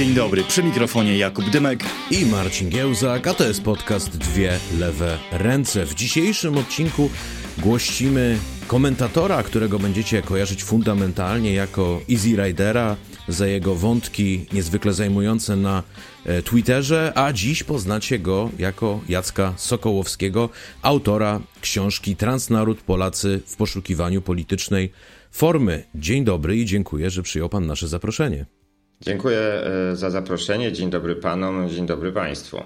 Dzień dobry, przy mikrofonie Jakub Dymek i Marcin Giełzak, a to jest podcast Dwie Lewe Ręce. W dzisiejszym odcinku głościmy komentatora, którego będziecie kojarzyć fundamentalnie jako Easy Ridera za jego wątki niezwykle zajmujące na e, Twitterze, a dziś poznacie go jako Jacka Sokołowskiego, autora książki Transnaród Polacy w poszukiwaniu politycznej formy. Dzień dobry i dziękuję, że przyjął pan nasze zaproszenie. Dziękuję e, za zaproszenie. Dzień dobry panom, dzień dobry państwu.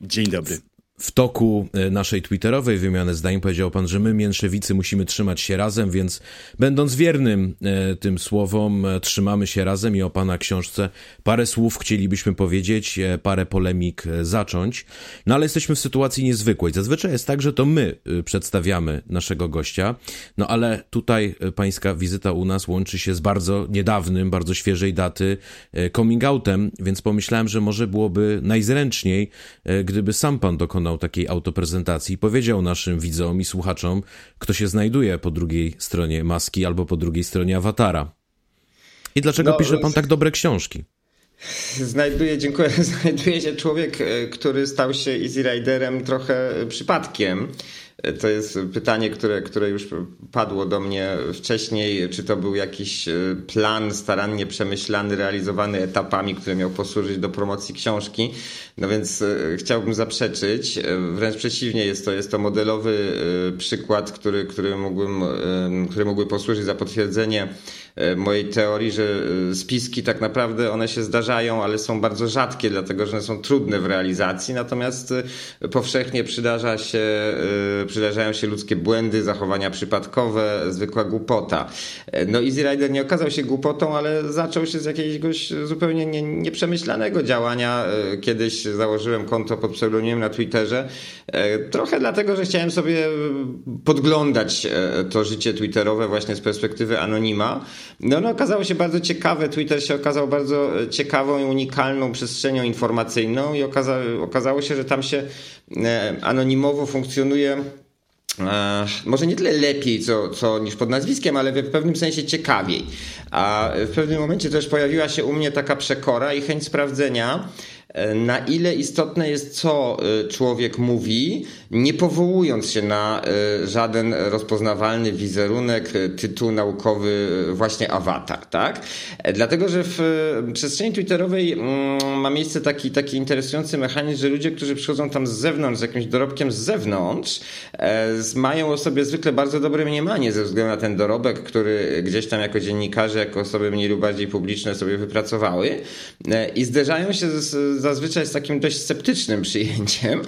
Dzień dobry. W toku e, naszej twitterowej wymiany zdań powiedział pan, że my, mięszewicy, musimy trzymać się razem, więc będąc wiernym e, tym słowom, e, trzymamy się razem i o pana książce parę słów chcielibyśmy powiedzieć, parę polemik zacząć. No ale jesteśmy w sytuacji niezwykłej. Zazwyczaj jest tak, że to my przedstawiamy naszego gościa, no ale tutaj pańska wizyta u nas łączy się z bardzo niedawnym, bardzo świeżej daty coming outem, więc pomyślałem, że może byłoby najzręczniej, gdyby sam pan dokonał dokonał takiej autoprezentacji powiedział naszym widzom i słuchaczom, kto się znajduje po drugiej stronie maski albo po drugiej stronie awatara. I dlaczego no, pisze pan tak dobre książki? Znajduje, dziękuję, znajduje się człowiek, e, który stał się Easy Riderem trochę przypadkiem. To jest pytanie, które, które już padło do mnie wcześniej. Czy to był jakiś e, plan starannie przemyślany, realizowany etapami, który miał posłużyć do promocji książki? No więc e, chciałbym zaprzeczyć. E, wręcz przeciwnie, jest to, jest to modelowy przykład, który, który, mógłbym, który mógłby posłużyć za potwierdzenie mojej teorii, że spiski tak naprawdę one się zdarzają, ale są bardzo rzadkie, dlatego że one są trudne w realizacji, natomiast powszechnie przydarza się przydarzają się ludzkie błędy, zachowania przypadkowe, zwykła głupota. No Easy Rider nie okazał się głupotą, ale zaczął się z jakiegoś zupełnie nie, nieprzemyślanego działania. E, kiedyś założyłem konto pod pseudonimem na Twitterze, e, trochę dlatego, że chciałem sobie podglądać e, to życie twitterowe właśnie z perspektywy anonima. No, no okazało się bardzo ciekawe, Twitter się okazał bardzo ciekawą i unikalną przestrzenią informacyjną i okaza okazało się, że tam się anonimowo funkcjonuje E, może nie tyle lepiej co, co niż pod nazwiskiem, ale w pewnym sensie ciekawiej. A w pewnym momencie też pojawiła się u mnie taka przekora i chęć sprawdzenia, E, na ile istotne jest, co e, człowiek mówi, nie powołując się na e, żaden rozpoznawalny wizerunek, tytuł naukowy, właśnie awatar, tak? Dlatego, że w przestrzeni twitterowej mm, ma miejsce taki, taki interesujący mechanizm, że ludzie, którzy przychodzą tam z zewnątrz, z jakimś dorobkiem z zewnątrz, mają o sobie zwykle bardzo dobre mniemanie ze względu na ten dorobek, który gdzieś tam jako dziennikarze, jako osoby mniej lub bardziej publiczne sobie wypracowały i zderzają się z zazwyczaj z takim dość sceptycznym przyjęciem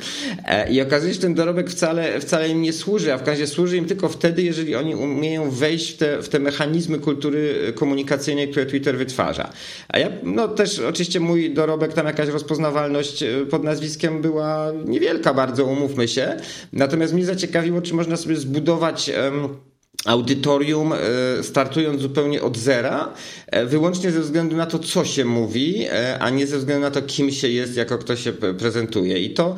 e, i okazuje się, że ten dorobek wcale, wcale im nie służy, a w razie służy im tylko wtedy, jeżeli oni umieją wejść w te, w te mechanizmy kultury komunikacyjnej, które Twitter wytwarza. A ja, no też oczywiście mój dorobek, tam jakaś rozpoznawalność e, pod nazwiskiem była niewielka bardzo, umówmy się. Natomiast mnie zaciekawiło, czy można sobie zbudować um, audytorium, e, startując zupełnie od zera, e, wyłącznie ze względu na to, co się mówi, e, a nie ze względu na to, kim się jest, jako kto się prezentuje. I to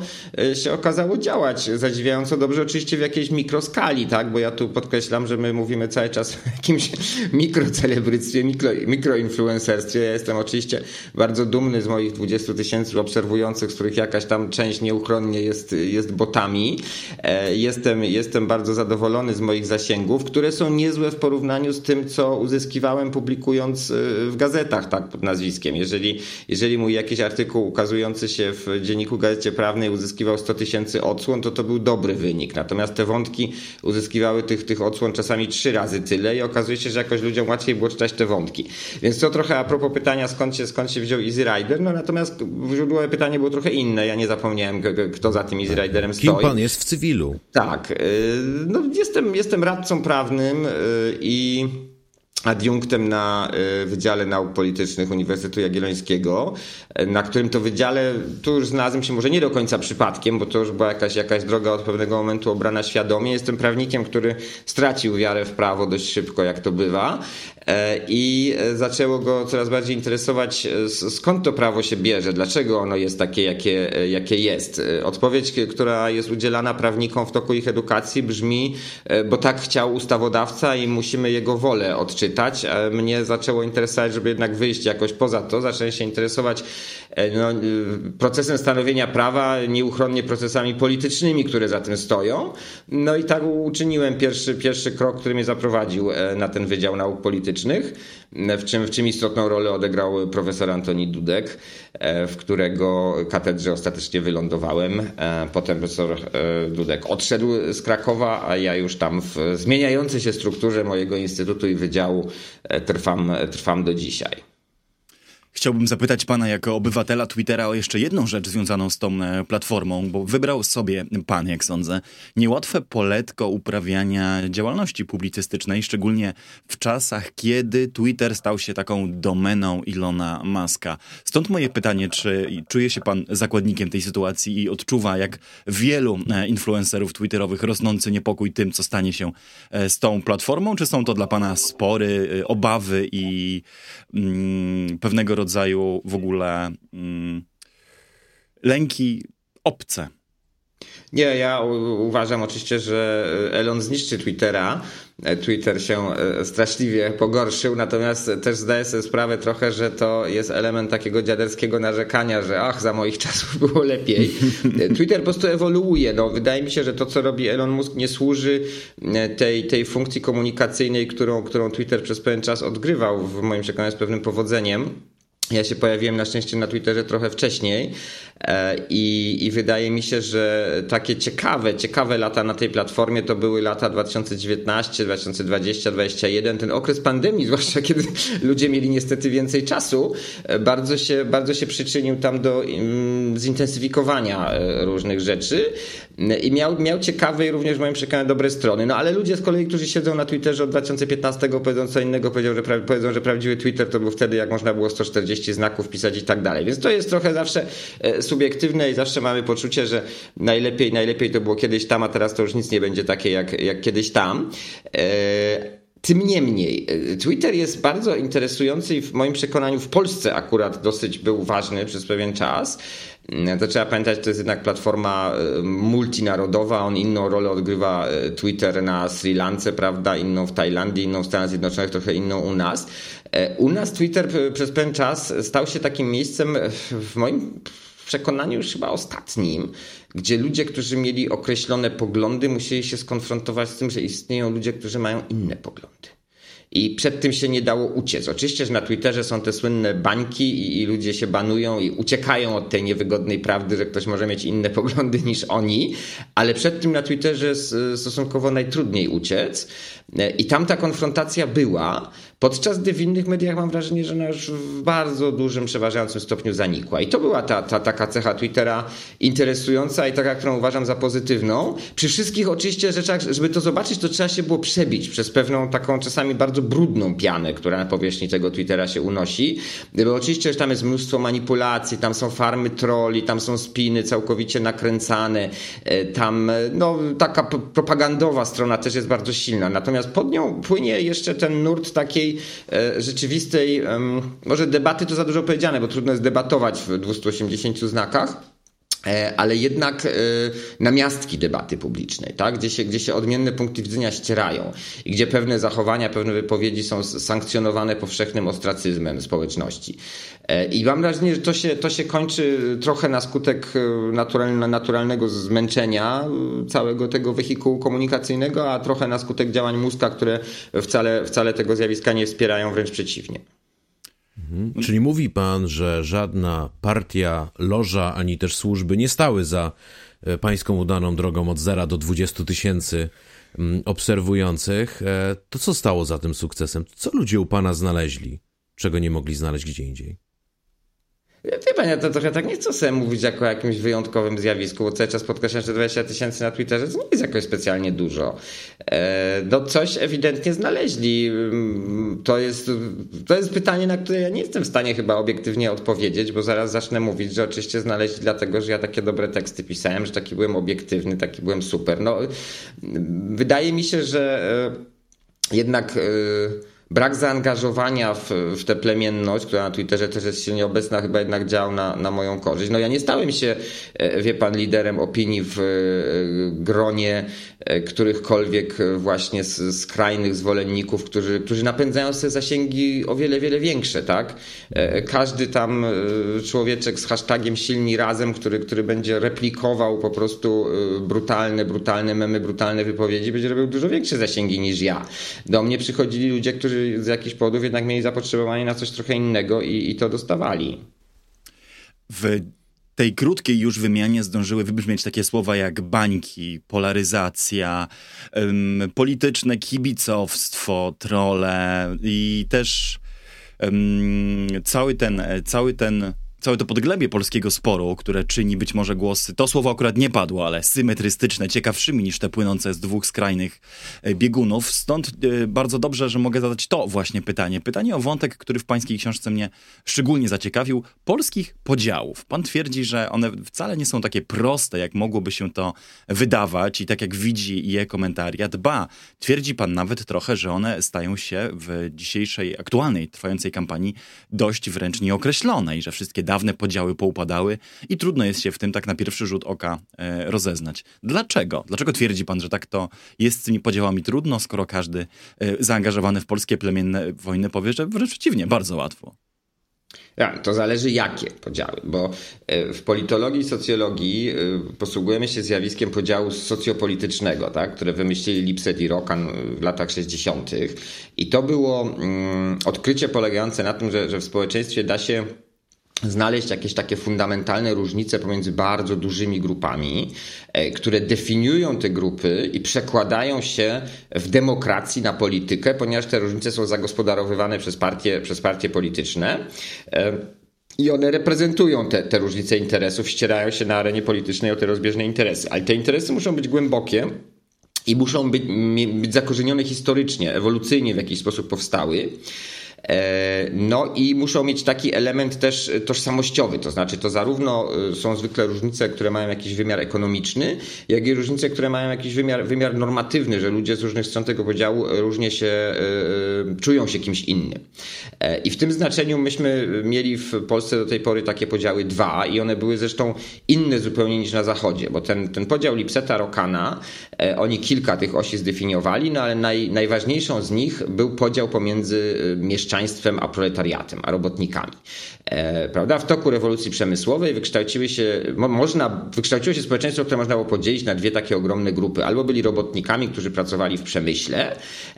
się okazało działać zadziwiająco dobrze, oczywiście w jakiejś mikroskali, tak? Bo ja tu podkreślam, że my mówimy cały czas o jakimś mikrocelebryctwie, mikro, mikroinfluencerstwie. Ja jestem oczywiście bardzo dumny z moich 20 tysięcy obserwujących, z których jakaś tam część nieuchronnie jest, jest botami. Jestem, jestem bardzo zadowolony z moich zasięgów, które są niezłe w porównaniu z tym, co uzyskiwałem publikując y, w gazetach, tak pod nazwiskiem. Jeżeli, jeżeli mój jakiś artykuł ukazujący się w dzienniku Gazecie Prawnej uzyskiwał 100 tysięcy odsłon, to to był dobry wynik. Natomiast te wątki uzyskiwały tych, tych odsłon czasami trzy razy tyle i okazuje się, że jakoś ludziom łatwiej było czytać te wątki. Więc to trochę a propos pytania, skąd się, skąd się wziął Easy Rider, no natomiast źródłowe pytanie było trochę inne. Ja nie zapomniałem, kto za tym Easy Riderem stoi. Kim pan jest w cywilu? Tak. Y, no, jestem, jestem radcą prawnym prawnym y, i adiunktem na y, Wydziale Nauk Politycznych Uniwersytetu Jagiellońskiego, na którym to wydziale, tu już znalazłem się może nie do końca przypadkiem, bo to już była jakaś, jakaś droga od pewnego momentu obrana świadomie. Jestem prawnikiem, który stracił wiarę w prawo dość szybko, jak to bywa e, i zaczęło go coraz bardziej interesować, e, skąd to prawo się bierze, dlaczego ono jest takie, jakie, e, jakie jest. Odpowiedź, która jest udzielana prawnikom w toku ich edukacji brzmi, bo tak chciał ustawodawca i musimy jego wolę odczytać czytać. Mnie zaczęło interesować, żeby jednak wyjść jakoś poza to. Zacząłem się interesować no, procesem stanowienia prawa, nieuchronnie procesami politycznymi, które za tym stoją. No i tak uczyniłem pierwszy, pierwszy krok, który mnie zaprowadził na ten Wydział Nauk Politycznych, w czym, w czym istotną rolę odegrał profesor Antoni Dudek, w którego katedrze ostatecznie wylądowałem. Potem profesor Dudek odszedł z Krakowa, a ja już tam w zmieniającej się strukturze mojego instytutu i wydziału trwam, trwam do dzisiaj. Chciałbym zapytać pana jako obywatela Twittera o jeszcze jedną rzecz związaną z tą e, platformą, bo wybrał sobie pan, jak sądzę, niełatwe poletko uprawiania działalności publicystycznej, szczególnie w czasach, kiedy Twitter stał się taką domeną Ilona Maska. Stąd moje pytanie, czy czuje się pan zakładnikiem tej sytuacji i odczuwa, jak wielu e, influencerów twitterowych, rosnący niepokój tym, co stanie się e, z tą platformą, czy są to dla pana spory, obawy i mm, pewnego rodzaju rodzaju w ogóle mm, lęki obce. Nie, ja uważam oczywiście, że Elon zniszczy Twittera. Twitter się e, straszliwie pogorszył, natomiast też zdaję sobie sprawę trochę, że to jest element takiego dziaderskiego narzekania, że ach, za moich czasów było lepiej. Twitter po prostu ewoluuje. No, wydaje mi się, że to, co robi Elon Musk, nie służy e, tej, tej funkcji komunikacyjnej, którą, którą Twitter przez pewien czas odgrywał, w moim przekonaniu z pewnym powodzeniem. Ja się pojawiłem na szczęście na Twitterze trochę wcześniej i, i, wydaje mi się, że takie ciekawe, ciekawe lata na tej platformie to były lata 2019, 2020, 2021, ten okres pandemii, zwłaszcza kiedy ludzie mieli niestety więcej czasu, e, bardzo się, bardzo się przyczynił tam do mm, zintensyfikowania e, różnych rzeczy i miał, miał ciekawe i również w moim przekonaniu dobre strony. No ale ludzie z kolei, którzy siedzą na Twitterze od 2015 powiedzą co innego, powiedzą, że, powiedzą, że prawdziwy Twitter to był wtedy, jak można było 140 znaków pisać i tak dalej. Więc to jest trochę zawsze e, subiektywne i zawsze mamy poczucie, że najlepiej, najlepiej to było kiedyś tam, a teraz to już nic nie będzie takie jak, jak kiedyś tam. E, tym niemniej, e, Twitter jest bardzo interesujący i w moim przekonaniu w Polsce akurat dosyć był ważny przez pewien czas. Mm, to trzeba pamiętać, to jest jednak platforma e, multinarodowa, on inną rolę odgrywa e, Twitter na Sri Lance, prawda, inną w Tajlandii, inną w Stanach Zjednoczonych, trochę inną u nas. E, u nas Twitter przez pewien czas stał się takim miejscem, w moim przekonaniu już chyba ostatnim, gdzie ludzie, którzy mieli określone poglądy, musieli się skonfrontować z tym, że istnieją ludzie, którzy mają inne poglądy. I przed tym się nie dało uciec. Oczywiście, że na Twitterze są te słynne bańki i, i, ludzie się banują i uciekają od tej niewygodnej prawdy, że ktoś może mieć inne poglądy niż oni, ale przed tym na Twitterze stosunkowo najtrudniej uciec. I tam ta konfrontacja była, podczas gdy w innych mediach mam wrażenie, że ona już w bardzo dużym, przeważającym stopniu zanikła. I to była ta, ta taka cecha Twittera interesująca i taka, którą uważam za pozytywną. Przy wszystkich oczywiście rzeczach, żeby to zobaczyć, to trzeba się było przebić przez pewną taką czasami bardzo brudną pianę, która na powierzchni tego Twittera się unosi. Bo oczywiście że tam jest mnóstwo manipulacji, tam są farmy troli, tam są spiny całkowicie nakręcane, e, tam e, no, taka propagandowa strona też jest bardzo silna. Natomiast pod nią płynie jeszcze ten nurt takiej e, rzeczywistej, może debaty to za dużo powiedziane, bo trudno jest debatować w 280 znakach ale jednak e, namiastki debaty publicznej, tak? gdzie, się, gdzie się odmienne punkty widzenia ścierają i gdzie pewne zachowania, pewne wypowiedzi są sankcjonowane powszechnym ostracyzmem społeczności. E, I mam wrażenie, że to się, to się kończy trochę na skutek naturalne, naturalnego zmęczenia całego tego wehikułu komunikacyjnego, a trochę na skutek działań mózga, które wcale, wcale tego zjawiska nie wspierają, wręcz przeciwnie. Mhm. Czyli mówi pan, że żadna partia, loża, ani też służby nie stały za e, pańską udaną drogą od 0 do 20 tysięcy mm, obserwujących. E, to co stało za tym sukcesem? Co ludzie u pana znaleźli, czego nie mogli znaleźć gdzie indziej? Wie pan, ja to trochę tak nie chcę sobie mówić jako o jakimś wyjątkowym zjawisku, bo cały czas podkreślam, że 20 tysięcy na Twitterze to nie jest jakoś specjalnie dużo. E, no coś ewidentnie znaleźli. Mm, to jest, to jest pytanie, na które ja nie jestem w stanie chyba obiektywnie odpowiedzieć, bo zaraz zacznę mówić, że oczywiście znaleźli dlatego, że ja takie dobre teksty pisałem, że taki byłem obiektywny, taki byłem super. No, wydaje mi się, że e, jednak e, brak zaangażowania w, w tę plemienność, która na Twitterze też jest silnie obecna, chyba jednak działał na, na moją korzyść. No ja nie stałem się, wie pan, liderem opinii w gronie którychkolwiek właśnie skrajnych zwolenników, którzy, którzy napędzają sobie zasięgi o wiele, wiele większe, tak? Każdy tam człowieczek z hashtagiem silni razem, który, który będzie replikował po prostu brutalne, brutalne memy, brutalne wypowiedzi, będzie robił dużo większe zasięgi niż ja. Do mnie przychodzili ludzie, którzy z jakichś powodów jednak mieli zapotrzebowanie na coś trochę innego i, i to dostawali. W tej krótkiej już wymianie zdążyły wybrzmieć takie słowa jak bańki, polaryzacja, um, polityczne kibicowstwo, trole i też um, cały ten, cały ten całe to podglebie polskiego sporu, które czyni być może głosy, to słowo akurat nie padło, ale symetrystyczne, ciekawszymi niż te płynące z dwóch skrajnych e, biegunów. Stąd e, bardzo dobrze, że mogę zadać to właśnie pytanie. Pytanie o wątek, który w pańskiej książce mnie szczególnie zaciekawił. Polskich podziałów. Pan twierdzi, że one wcale nie są takie proste, jak mogłoby się to wydawać i tak jak widzi je komentariat. Ba, twierdzi pan nawet trochę, że one stają się w dzisiejszej, aktualnej, trwającej kampanii dość wręcz nieokreślone i że wszystkie dawne podziały poupadały i trudno jest się w tym tak na pierwszy rzut oka e, rozeznać. Dlaczego? Dlaczego twierdzi pan, że tak to jest z tymi podziałami trudno, skoro każdy e, zaangażowany w polskie plemienne wojny powie, że wręcz przeciwnie, bardzo łatwo? Ja, to zależy jakie podziały, bo e, w politologii i socjologii posługujemy się zjawiskiem podziału socjopolitycznego, tak, które wymyślili Lipset i Rokan w latach 60. I to było mm, odkrycie polegające na tym, że, że w społeczeństwie da się znaleźć jakieś takie fundamentalne różnice pomiędzy bardzo dużymi grupami, e, które definiują te grupy i przekładają się w demokracji na politykę, ponieważ te różnice są zagospodarowywane przez partie, przez partie polityczne. E, I one reprezentują te, te różnice interesów, ścierają się na arenie politycznej o te rozbieżne interesy. Ale te interesy muszą być głębokie, i muszą być, być zakorzenione historycznie, ewolucyjnie w jakiś sposób powstały. E, no i muszą mieć taki element też tożsamościowy, to znaczy to zarówno e, są zwykle różnice, które mają jakiś wymiar ekonomiczny, jak i różnice, które mają jakiś wymiar, wymiar normatywny, że ludzie z różnych stron tego podziału różnie się czują się kimś innym. I w tym znaczeniu myśmy mieli w Polsce do tej pory takie podziały dwa i one były zresztą inne zupełnie niż na Zachodzie, bo ten, ten podział Lipseta Rokana, oni kilka tych osi zdefiniowali, no ale naj, najważniejszą z nich był podział pomiędzy mieszczanami mieszczaństwem, a proletariatem, a robotnikami. E, prawda? W toku rewolucji przemysłowej wykształciły się, mo, można, wykształciło się społeczeństwo, które można było podzielić na dwie takie ogromne grupy. Albo byli robotnikami, którzy pracowali w przemyśle,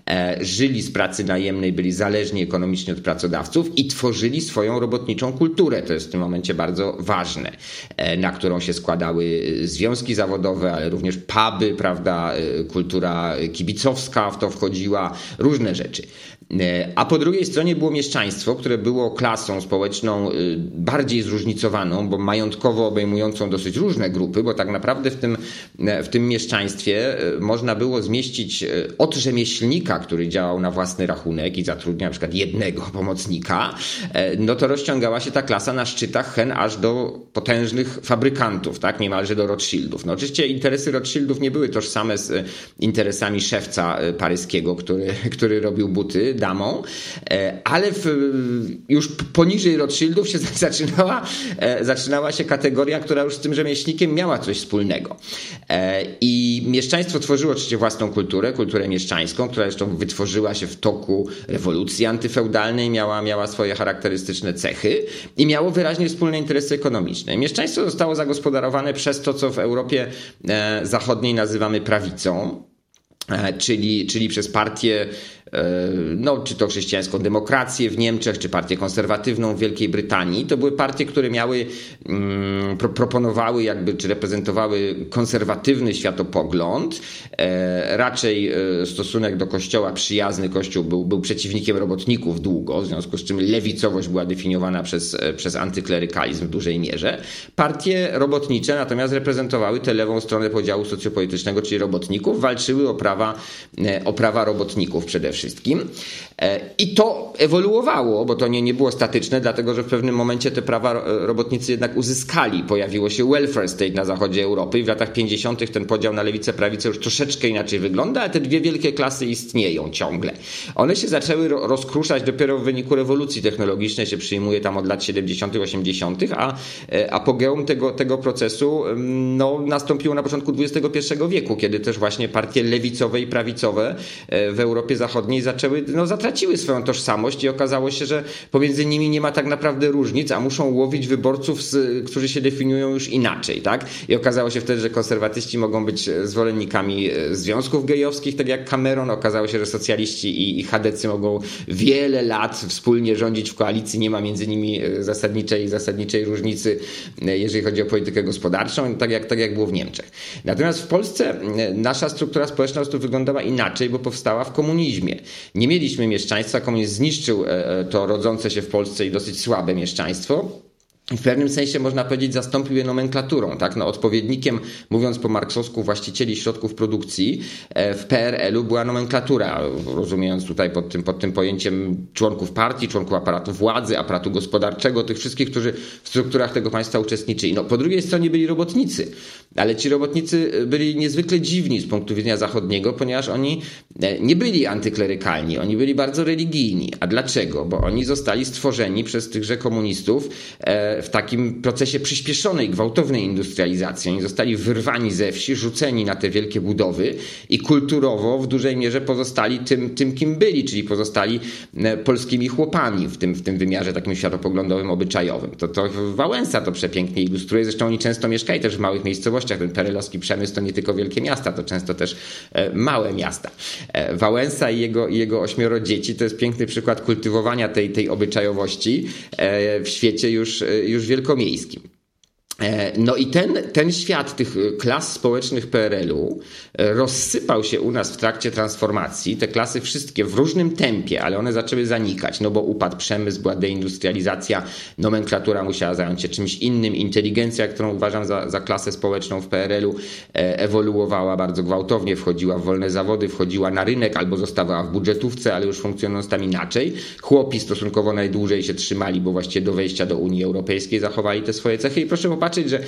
e, żyli z pracy najemnej, byli zależni ekonomicznie od pracodawców i tworzyli swoją robotniczą kulturę. To jest w tym momencie bardzo ważne, e, na którą się składały związki zawodowe, ale również puby, prawda? E, kultura kibicowska w to wchodziła, różne rzeczy. E, a po drugiej stronie było mieszczaństwo, które było klasą społeczną y, bardziej zróżnicowaną, bo majątkowo obejmującą dosyć różne grupy, bo tak naprawdę w tym, e, w tym mieszczaństwie e, można było zmieścić od rzemieślnika, który działał na własny rachunek i zatrudniał na przykład jednego pomocnika, no to rozciągała się ta klasa na szczytach hen aż do potężnych fabrykantów, tak, niemalże do Rothschildów. No oczywiście interesy Rothschildów nie były tożsame z interesami szewca paryskiego, który, który robił buty damą, e, ale w, już poniżej Rothschildów się zaczynała, e, zaczynała się kategoria, która już z tym rzemieślnikiem miała coś wspólnego. E, I mieszczaństwo tworzyło oczywiście własną kulturę, kulturę mieszczańską, która zresztą wytworzyła się w toku rewolucji antyfeudalnej, miała, miała swoje charakterystyczne cechy i miało wyraźnie wspólne interesy ekonomiczne. Mieszczaństwo zostało zagospodarowane przez to, co w Europie Zachodniej nazywamy prawicą, czyli, czyli przez partie E, no, czy to chrześcijańską demokrację w Niemczech, czy partię konserwatywną w Wielkiej Brytanii. To były partie, które miały, mm, pro, proponowały jakby, czy reprezentowały konserwatywny światopogląd, e, raczej e, stosunek do kościoła przyjazny. Kościół był, był przeciwnikiem robotników długo, w związku z czym lewicowość była definiowana przez, przez antyklerykalizm w dużej mierze. Partie robotnicze natomiast reprezentowały tę lewą stronę podziału socjopolitycznego, czyli robotników, walczyły o prawa prawa, o prawa robotników przede wszystkim. I to ewoluowało, bo to nie, nie było statyczne, dlatego że w pewnym momencie te prawa robotnicy jednak uzyskali. Pojawiło się welfare state na zachodzie Europy i w latach 50. ten podział na lewicę, prawicę już troszeczkę inaczej wygląda, ale te dwie wielkie klasy istnieją ciągle. One się zaczęły rozkruszać dopiero w wyniku rewolucji technologicznej, się przyjmuje tam od lat 70., 80., a e, apogeum tego, tego procesu mm, no, nastąpiło na początku XXI wieku, kiedy też właśnie partie lewicowe i prawicowe e, w Europie Zachodniej zaczęły, no, zatraciły swoją tożsamość i okazało się, że pomiędzy nimi nie ma tak naprawdę różnic, a muszą łowić wyborców, którzy się definiują już inaczej, tak? I okazało się wtedy, że konserwatyści mogą być zwolennikami e, związków gejowskich, tak jak Cameron. Okazało się, że socjaliści i chadecy mogą wiele lat wspólnie rządzić w koalicji. Nie ma między nimi e, zasadniczej, zasadniczej różnicy, jeżeli chodzi o politykę gospodarczą, tak jak, tak jak było w Niemczech. Natomiast w Polsce nasza struktura społeczna po prostu wyglądała inaczej, bo powstała w komunizmie. Nie mieliśmy mieszczaństwa, komunizm zniszczył to rodzące się w Polsce i dosyć słabe mieszczaństwo w pewnym sensie można powiedzieć zastąpił je nomenklaturą, tak? No, odpowiednikiem, mówiąc po marksowsku, właścicieli środków produkcji e, w PRL-u była nomenklatura, rozumiejąc tutaj pod tym, pod tym pojęciem członków partii, członków aparatu władzy, aparatu gospodarczego, tych wszystkich, którzy w strukturach tego państwa uczestniczyli. No, po drugiej stronie byli robotnicy, ale ci robotnicy byli niezwykle dziwni z punktu widzenia zachodniego, ponieważ oni e, nie byli antyklerykalni, oni byli bardzo religijni. A dlaczego? Bo oni zostali stworzeni przez tychże komunistów e, w takim procesie przyspieszonej, gwałtownej industrializacji. Oni zostali wyrwani ze wsi, rzuceni na te wielkie budowy i kulturowo w dużej mierze pozostali tym, tym kim byli, czyli pozostali e, polskimi chłopami w tym, w tym wymiarze takim światopoglądowym, obyczajowym. To, to Wałęsa to przepięknie ilustruje. Zresztą oni często mieszkali też w małych miejscowościach. Ten perelowski przemysł to nie tylko wielkie miasta, to często też e, małe miasta. E, Wałęsa i jego, jego ośmioro dzieci to jest piękny przykład kultywowania tej, tej obyczajowości w świecie już, już wielkomiejskim. E, no i ten, ten świat tych e, klas społecznych PRL-u e, rozsypał się u nas w trakcie transformacji. Te klasy wszystkie w różnym tempie, ale one zaczęły zanikać, no bo upadł przemysł, była deindustrializacja, nomenklatura musiała zająć się czymś innym, inteligencja, którą uważam za, za klasę społeczną w PRL-u, ewoluowała bardzo gwałtownie, wchodziła w wolne zawody, wchodziła na rynek albo zostawała w budżetówce, ale już funkcjonując tam inaczej. Chłopi stosunkowo najdłużej się trzymali, bo właściwie do wejścia do Unii Europejskiej zachowali te swoje cechy i proszę zobaczyć, że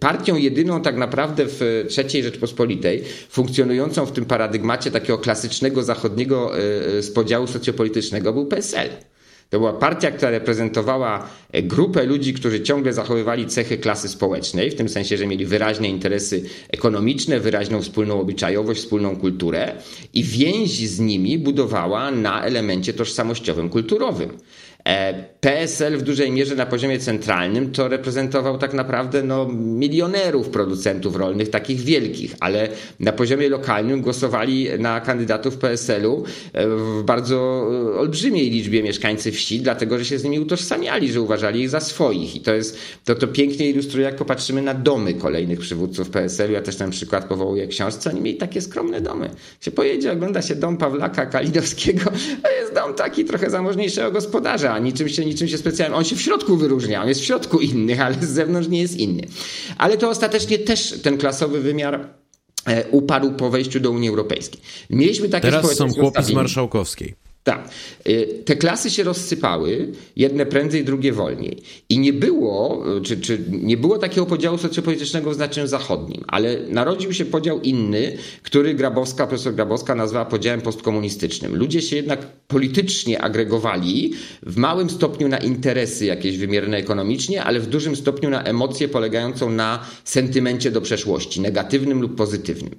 partią jedyną tak naprawdę w III Rzeczpospolitej, funkcjonującą w tym paradygmacie takiego klasycznego zachodniego e, e, podziału socjopolitycznego był PSL. To była partia, która reprezentowała e, grupę ludzi, którzy ciągle zachowywali cechy klasy społecznej, w tym sensie, że mieli wyraźne interesy ekonomiczne, wyraźną wspólną obyczajowość, wspólną kulturę i więź z nimi budowała na elemencie tożsamościowym, kulturowym. E, PSL w dużej mierze na poziomie centralnym to reprezentował tak naprawdę no, milionerów producentów rolnych, takich wielkich, ale na poziomie lokalnym głosowali na kandydatów PSL-u e, w bardzo e, olbrzymiej liczbie mieszkańcy wsi, dlatego że się z nimi utożsamiali, że uważali ich za swoich. I to jest to, to pięknie ilustruje, jak popatrzymy na domy kolejnych przywódców PSL-u. Ja też ten przykład powołuję książce. Oni mieli takie skromne domy. Się pojedzie, ogląda się dom Pawlaka Kalidowskiego, to jest dom taki trochę zamożniejszego gospodarza niczym się, niczym się specjalnie. On się w środku wyróżnia, on jest w środku innych, ale z zewnątrz nie jest inny. Ale to ostatecznie też ten klasowy wymiar e, upadł po wejściu do Unii Europejskiej. Mieliśmy takie Teraz są chłopi z Marszałkowskiej. Tak. Y, te klasy się rozsypały, jedne prędzej, drugie wolniej. I nie było, czy, czy nie było takiego podziału socjopolitycznego w znaczeniu zachodnim, ale narodził się podział inny, który Grabowska, profesor Grabowska nazwała podziałem postkomunistycznym. Ludzie się jednak politycznie agregowali w małym stopniu na interesy jakieś wymierne ekonomicznie, ale w dużym stopniu na emocje polegającą na sentymencie do przeszłości, negatywnym lub pozytywnym.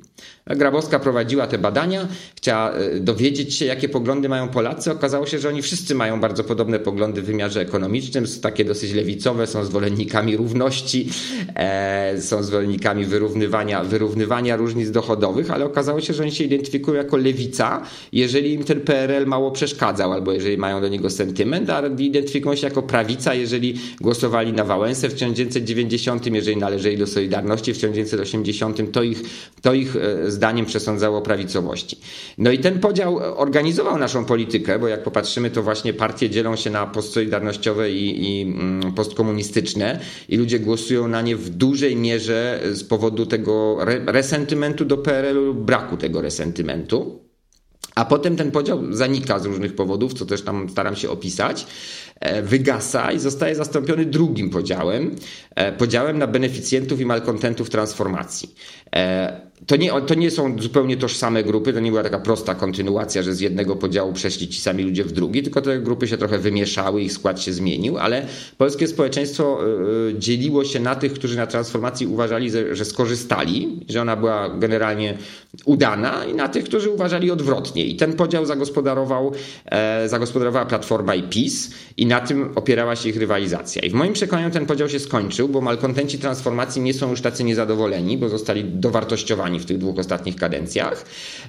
Grabowska prowadziła te badania, chciała y, dowiedzieć się, jakie poglądy mają Polacy, okazało się, że oni wszyscy mają bardzo podobne poglądy w wymiarze ekonomicznym, są takie dosyć lewicowe, są zwolennikami równości, e, są zwolennikami wyrównywania, wyrównywania różnic dochodowych, ale okazało się, że oni się identyfikują jako lewica, jeżeli im ten PRL mało przeszkadzał, albo jeżeli mają do niego sentyment, a identyfikują się jako prawica, jeżeli głosowali na Wałęsę w 1990, jeżeli należeli do Solidarności w 1980, to ich, to ich e, zdaniem przesądzało prawicowości. No i ten podział organizował naszą politykę politykę, bo jak popatrzymy, to właśnie partie dzielą się na postsolidarnościowe i, i mm, postkomunistyczne i ludzie głosują na nie w dużej mierze z powodu tego resentymentu do PRL-u lub braku tego resentymentu. A potem ten podział zanika z różnych powodów, co też tam staram się opisać, e, wygasa i zostaje zastąpiony drugim podziałem, e, podziałem na beneficjentów i malkontentów transformacji. E, to nie, to nie są zupełnie tożsame grupy, to nie była taka prosta kontynuacja, że z jednego podziału przeszli ci sami ludzie w drugi, tylko te grupy się trochę wymieszały, ich skład się zmienił, ale polskie społeczeństwo e, dzieliło się na tych, którzy na transformacji uważali, że skorzystali, że ona była generalnie udana i na tych, którzy uważali odwrotnie. I ten podział zagospodarował, e, zagospodarowała Platforma i PiS i na tym opierała się ich rywalizacja. I w moim przekonaniu ten podział się skończył, bo malkontenci transformacji nie są już tacy niezadowoleni, bo zostali dowartościowani w tych dwóch ostatnich kadencjach,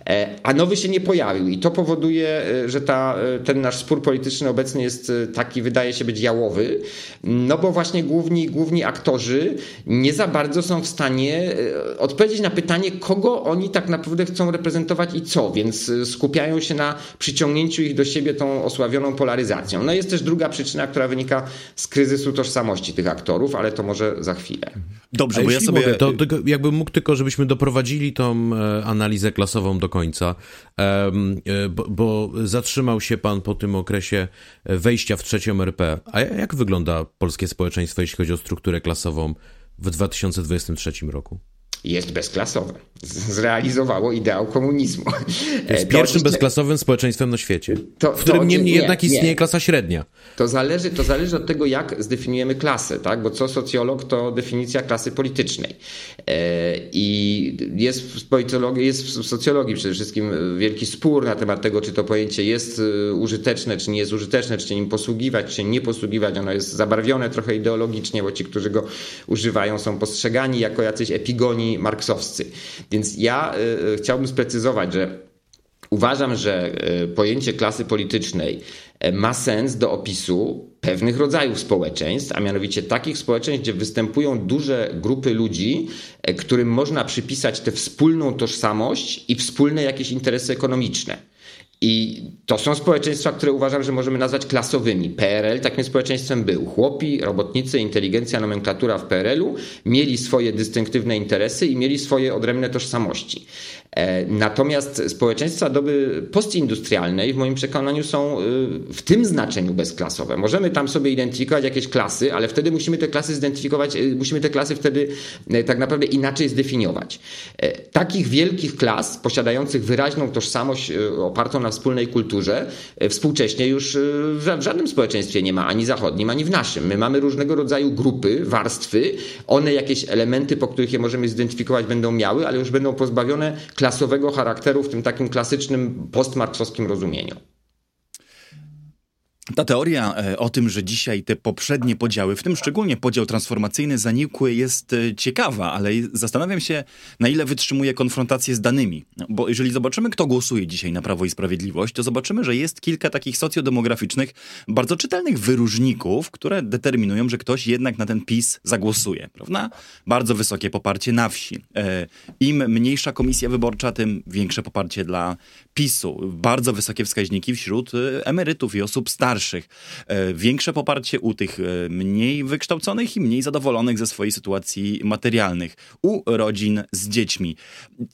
e, a nowy się nie pojawił i to powoduje, e, że ta, e, ten nasz spór polityczny obecny jest taki, wydaje się być jałowy, no bo właśnie główni, główni aktorzy nie za bardzo są w stanie odpowiedzieć na pytanie, kogo oni tak naprawdę chcą reprezentować i co, więc skupiają się na przyciągnięciu ich do siebie tą osławioną polaryzacją. No jest też druga przyczyna, która wynika z kryzysu tożsamości tych aktorów, ale to może za chwilę. Dobrze, bo ja sobie... Mogę, to jakbym mógł tylko, żebyśmy doprowadzili tą e, analizę klasową do końca, e, bo, bo zatrzymał się pan po tym okresie wejścia w trzecią RP. A jak wygląda polskie społeczeństwo, jeśli chodzi o strukturę klasową w 2023 roku? Jest bezklasowe. Zrealizowało ideał komunizmu. Jest pierwszym bezklasowym społeczeństwem na świecie, to, w którym niemniej nie, jednak istnieje nie. klasa średnia. To zależy, to zależy od tego, jak zdefiniujemy klasę, tak? bo co socjolog to definicja klasy politycznej. E, I jest w, politologii, jest w socjologii przede wszystkim wielki spór na temat tego, czy to pojęcie jest e, użyteczne, czy nie jest użyteczne, czy się nim posługiwać, czy nie posługiwać. Ono jest zabarwione trochę ideologicznie, bo ci, którzy go używają, są postrzegani jako jacyś epigoni marksowscy. Więc ja y, y, chciałbym sprecyzować, że uważam, że y, pojęcie klasy politycznej ma sens do opisu pewnych rodzajów społeczeństw, a mianowicie takich społeczeństw, gdzie występują duże grupy ludzi, którym można przypisać tę wspólną tożsamość i wspólne jakieś interesy ekonomiczne. I to są społeczeństwa, które uważam, że możemy nazwać klasowymi. PRL takim społeczeństwem był. Chłopi, robotnicy, inteligencja, nomenklatura w PRL-u mieli swoje dystynktywne interesy i mieli swoje odrębne tożsamości. E, natomiast społeczeństwa doby postindustrialnej w moim przekonaniu są y, w tym znaczeniu bezklasowe. Możemy tam sobie identyfikować jakieś klasy, ale wtedy musimy te klasy zidentyfikować, y, musimy te klasy wtedy y, tak naprawdę inaczej zdefiniować. E, takich wielkich klas, posiadających wyraźną tożsamość opartą na wspólnej kulturze, współcześnie już w żadnym społeczeństwie nie ma, ani zachodnim, ani w naszym. My mamy różnego rodzaju grupy, warstwy, one jakieś elementy, po których je możemy zidentyfikować będą miały, ale już będą pozbawione klasowego charakteru w tym takim klasycznym postmarksowskim rozumieniu. Ta teoria e, o tym, że dzisiaj te poprzednie podziały, w tym szczególnie podział transformacyjny, zanikły, jest e, ciekawa, ale zastanawiam się, na ile wytrzymuje konfrontację z danymi. Bo jeżeli zobaczymy, kto głosuje dzisiaj na Prawo i Sprawiedliwość, to zobaczymy, że jest kilka takich socjodemograficznych, bardzo czytelnych wyróżników, które determinują, że ktoś jednak na ten PiS zagłosuje. Prawda? Bardzo wysokie poparcie na wsi. E, Im mniejsza komisja wyborcza, tym większe poparcie dla PiSu. Bardzo wysokie wskaźniki wśród emerytów i osób starszych starszych. E, większe poparcie u tych e, mniej wykształconych i mniej zadowolonych ze swojej sytuacji materialnych, u rodzin z dziećmi.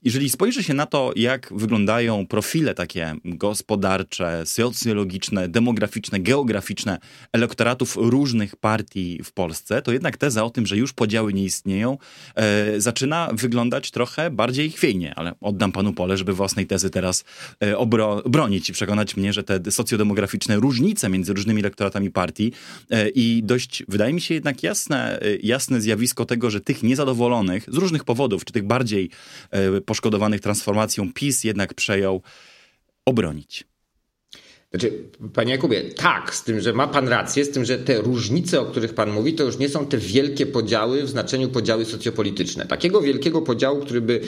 Jeżeli spojrzy się na to, jak wyglądają profile takie gospodarcze, socjologiczne, demograficzne, geograficzne elektoratów różnych partii w Polsce, to jednak teza o tym, że już podziały nie istnieją, e, zaczyna wyglądać trochę bardziej chwiejnie, ale oddam panu pole, żeby własnej tezy teraz e, obro- bronić i przekonać mnie, że te socjodemograficzne różnice między różnymi elektoratami partii e, i dość, wydaje mi się jednak jasne, e, jasne zjawisko tego, że tych niezadowolonych z różnych powodów, czy tych bardziej e, poszkodowanych transformacją PiS jednak przejął obronić. Znaczy, panie Jakubie, tak, z tym, że ma pan rację, z tym, że te różnice, o których pan mówi, to już nie są te wielkie podziały w znaczeniu podziały socjopolityczne. Takiego wielkiego podziału, który by...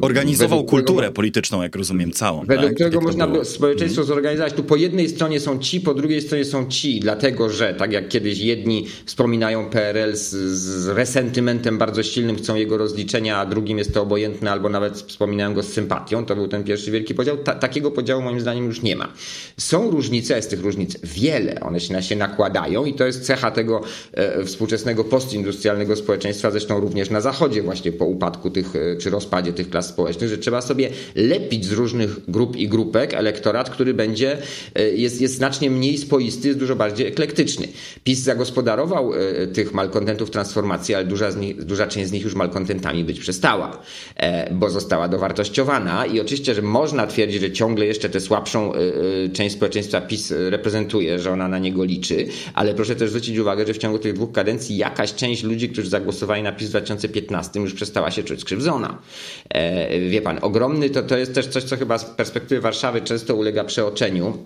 Organizował kulturę którego, polityczną, jak rozumiem, całą. Według tak? którego tak można by społeczeństwo mm. zorganizować. Tu po jednej stronie są ci, po drugiej stronie są ci, dlatego że, tak jak kiedyś jedni wspominają PRL z, z resentymentem bardzo silnym, chcą jego rozliczenia, a drugim jest to obojętne, albo nawet wspominają go z sympatią. To był ten pierwszy wielki podział. Ta, takiego podziału moim zdaniem już nie ma. Są różnice, jest tych różnic wiele, one się na się nakładają i to jest cecha tego e, współczesnego postindustrialnego społeczeństwa, zresztą również na zachodzie właśnie po upadku tych, e, czy rozpadzie tych klas społecznych, że trzeba sobie lepić z różnych grup i grupek. Elektorat, który będzie, e, jest, jest znacznie mniej spoisty, jest dużo bardziej eklektyczny. PiS zagospodarował tych malkontentów transformacji, ale duża, nich, duża część z nich już malkontentami być przestała, bo została dowartościowana. I oczywiście, że można twierdzić, że ciągle jeszcze tę słabszą część społeczeństwa PiS reprezentuje, że ona na niego liczy, ale proszę też zwrócić uwagę, że w ciągu tych dwóch kadencji jakaś część ludzi, którzy zagłosowali na PiS w 2015 już przestała się czuć skrzywdzona. Wie pan, ogromny to, to jest też coś, co chyba z perspektywy Warszawy często ulega przeoczeniu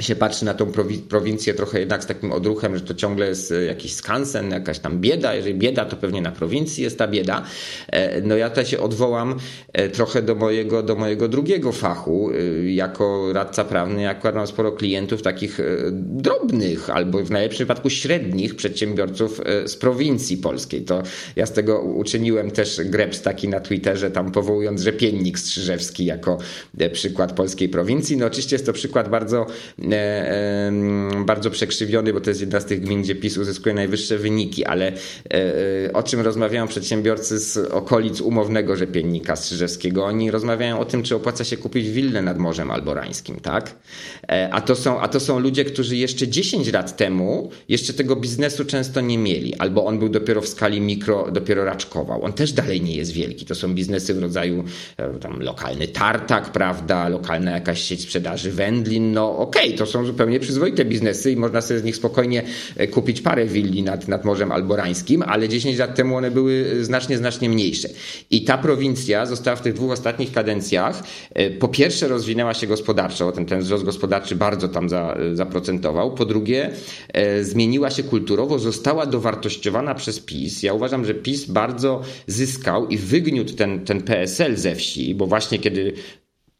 się patrzy na tą prowincję trochę jednak z takim odruchem, że to ciągle jest e, jakiś skansen, jakaś tam bieda. Jeżeli bieda, to pewnie na prowincji jest ta bieda. E, no ja tutaj się odwołam e, trochę do mojego, do mojego drugiego fachu. Jako radca prawny, akurat mam sporo klientów takich drobnych albo w najlepszym wypadku średnich przedsiębiorców z prowincji polskiej. To ja z tego uczyniłem też greps taki na Twitterze, tam powołując rzepiennik Strzyżewski jako przykład polskiej prowincji. No oczywiście jest to przykład bardzo bardzo przekrzywiony, bo to jest jedna z tych gmin, gdzie PiS uzyskuje najwyższe wyniki, ale e, e, o czym rozmawiają przedsiębiorcy z okolic umownego rzepiennika Strzyżewskiego? Oni rozmawiają o tym, czy opłaca się kupić willę nad Morzem Alborańskim, tak? A to są, a to są ludzie, którzy jeszcze 10 lat temu jeszcze tego biznesu często nie mieli, albo on był dopiero w skali mikro, dopiero raczkował. On też dalej nie jest wielki. To są biznesy w rodzaju tam lokalny tartak, prawda, lokalna jakaś sieć sprzedaży wędlin, no okej, to są zupełnie przyzwoite biznesy i można sobie z nich spokojnie e, kupić parę willi nad, nad Morzem Alborańskim, ale 10 lat temu one były znacznie, znacznie mniejsze. I ta prowincja została w tych dwóch ostatnich kadencjach e, po pierwsze rozwinęła się gospodarczo, ten, ten wzrost gospodarczy bardzo tam za, zaprocentował, po drugie e, zmieniła się kulturowo, została dowartościowana przez PiS. Ja uważam, że PiS bardzo zyskał i wygniótł ten, ten PSL ze wsi, bo właśnie kiedy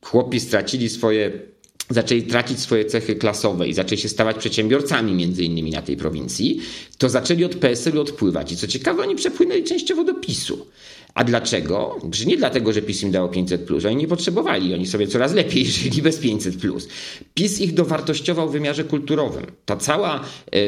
chłopi stracili swoje zaczęli tracić swoje cechy klasowe i zaczęli się stawać przedsiębiorcami między innymi na tej prowincji, to zaczęli od PSL-u odpływać. I co ciekawe, oni przepłynęli częściowo do PiSu. A dlaczego? Że nie dlatego, że PiS im dało 500, plus. oni nie potrzebowali, oni sobie coraz lepiej żyli bez 500. Plus. PiS ich dowartościował w wymiarze kulturowym. Ta cała y,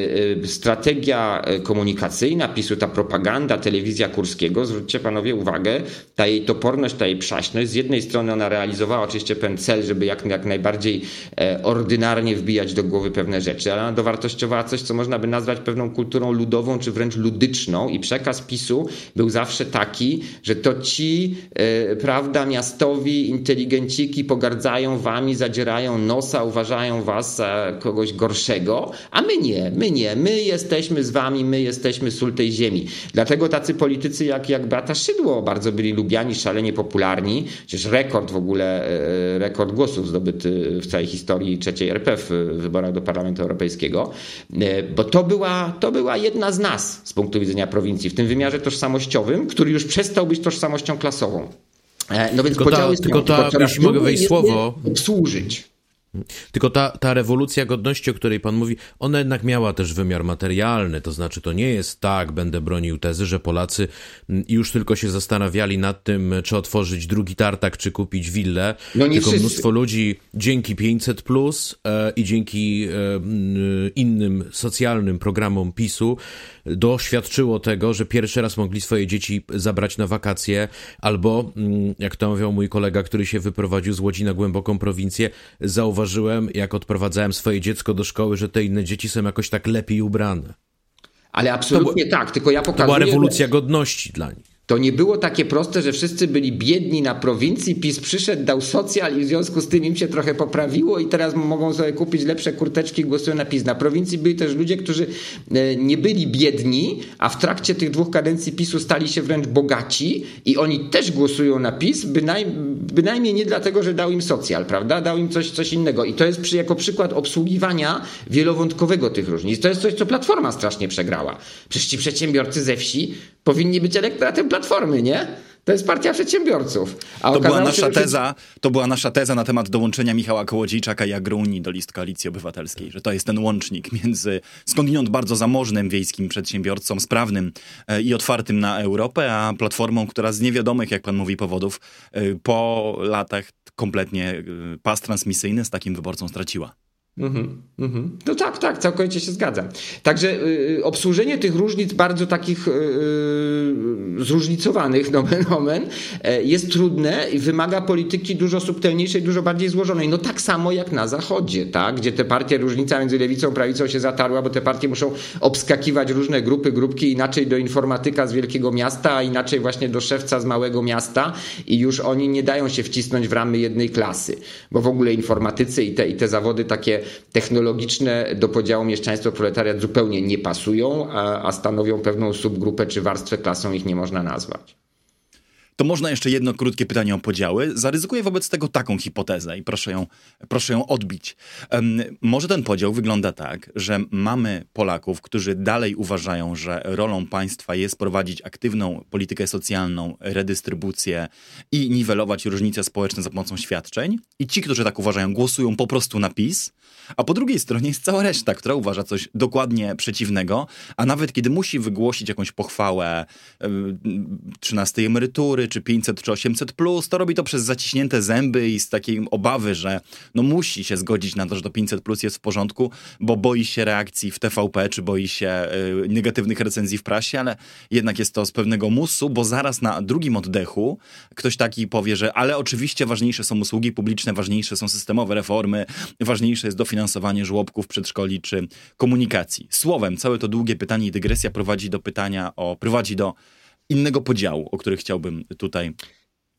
y, strategia e, komunikacyjna PiSu, ta propaganda, telewizja Kurskiego, zwróćcie panowie uwagę, ta jej toporność, ta jej przaśność, z jednej strony ona realizowała oczywiście pewien cel, żeby jak, jak najbardziej e, ordynarnie wbijać do głowy pewne rzeczy, ale ona dowartościowała coś, co można by nazwać pewną kulturą ludową, czy wręcz ludyczną i przekaz PiSu był zawsze taki, że to ci, e, prawda, miastowi inteligenciki pogardzają wami, zadzierają nosa, uważają was za kogoś gorszego, a my nie, my nie, my jesteśmy z wami, my jesteśmy sól tej ziemi. Dlatego tacy politycy jak, jak Beata Szydło bardzo byli lubiani, szalenie popularni, przecież rekord w ogóle, e, rekord głosów zdobyty w całej historii trzeciej RP w wyborach do Parlamentu Europejskiego, e, bo to była, to była jedna z nas z punktu widzenia prowincji, w tym wymiarze tożsamościowym, który już przestał przestał być tożsamością klasową. E, no więc tylko podział ta, tylko ta, jeśli mogę wejść słowo, służyć. Tylko ta, ta rewolucja godności, o której pan mówi, ona jednak miała też wymiar materialny, to znaczy to nie jest tak, będę bronił tezy, że Polacy mm, już tylko się zastanawiali nad tym, czy otworzyć drugi tartak, czy kupić willę, no tylko wszyscy. mnóstwo ludzi dzięki 500 plus e, i dzięki e, innym socjalnym programom PiSu doświadczyło tego, że pierwszy raz mogli swoje dzieci zabrać na wakacje, albo, mm, jak to mówił mój kolega, który się wyprowadził z Łodzi na głęboką prowincję, zauważyłem, jak odprowadzałem swoje dziecko do szkoły, że te inne dzieci są jakoś tak lepiej ubrane. Ale absolutnie to, tak, tylko ja pokazuję... To była rewolucja godności dla nich. To nie było takie proste, że wszyscy byli biedni na prowincji, PiS przyszedł, dał socjal i w związku z tym im się trochę poprawiło i teraz mogą sobie kupić lepsze kurteczki głosują na PiS. Na prowincji byli też ludzie, którzy e, nie byli biedni, a w trakcie tych dwóch kadencji PiSu stali się wręcz bogaci i oni też głosują na PiS, bynaj, bynajmniej nie dlatego, że dał im socjal, prawda? Dał im coś, coś innego. I to jest przy, jako przykład obsługiwania wielowątkowego tych różnic. To jest coś, co Platforma strasznie przegrała. Przecież ci przedsiębiorcy ze wsi powinni być elektoratem Platformy, nie? To jest partia przedsiębiorców. A to była nasza się, teza, to była nasza teza na temat dołączenia Michała Kołodziejczaka i Agrounii do list Koalicji Obywatelskiej, że to jest ten łącznik między skądinąd bardzo zamożnym wiejskim przedsiębiorcą, sprawnym e, i otwartym na Europę, a platformą, która z niewiadomych, jak pan mówi, powodów e, po latach kompletnie e, pas transmisyjny z takim wyborcą straciła. Mhm, mhm. No tak, tak, całkowicie się zgadzam. Także y, obsłużenie tych różnic bardzo takich y, y zróżnicowanych, nomen omen, y, jest trudne i wymaga polityki dużo subtelniejszej, dużo bardziej złożonej. No tak samo jak na Zachodzie, tak? gdzie te partie, różnica między lewicą a prawicą się zatarła, bo te partie muszą obskakiwać różne grupy, grupki, inaczej do informatyka z wielkiego miasta, a inaczej właśnie do szewca z małego miasta i już oni nie dają się wcisnąć w ramy jednej klasy, bo w ogóle informatycy i te, i te zawody takie technologiczne do podziału mieszczaństwo-proletariat zupełnie nie pasują, a, a stanowią pewną subgrupę czy warstwę klasą ich nie można nazwać. To można jeszcze jedno krótkie pytanie o podziały. Zaryzykuję wobec tego taką hipotezę i proszę ją, proszę ją odbić. Um, może ten podział wygląda tak, że mamy Polaków, którzy dalej uważają, że rolą państwa jest prowadzić aktywną politykę socjalną, redystrybucję i niwelować różnice społeczne za pomocą świadczeń. I ci, którzy tak uważają, głosują po prostu na PiS. A po drugiej stronie jest cała reszta, która uważa coś dokładnie przeciwnego, a nawet kiedy musi wygłosić jakąś pochwałę yy, 13 emerytury, czy 500, czy 800 plus, to robi to przez zaciśnięte zęby i z takiej obawy, że no musi się zgodzić na to, że to 500 plus jest w porządku, bo boi się reakcji w TVP, czy boi się y, negatywnych recenzji w prasie, ale jednak jest to z pewnego musu, bo zaraz na drugim oddechu ktoś taki powie, że ale oczywiście ważniejsze są usługi publiczne, ważniejsze są systemowe reformy, ważniejsze jest dofinansowanie żłobków, przedszkoli czy komunikacji. Słowem, całe to długie pytanie i dygresja prowadzi do pytania o, prowadzi do innego podziału, o który chciałbym tutaj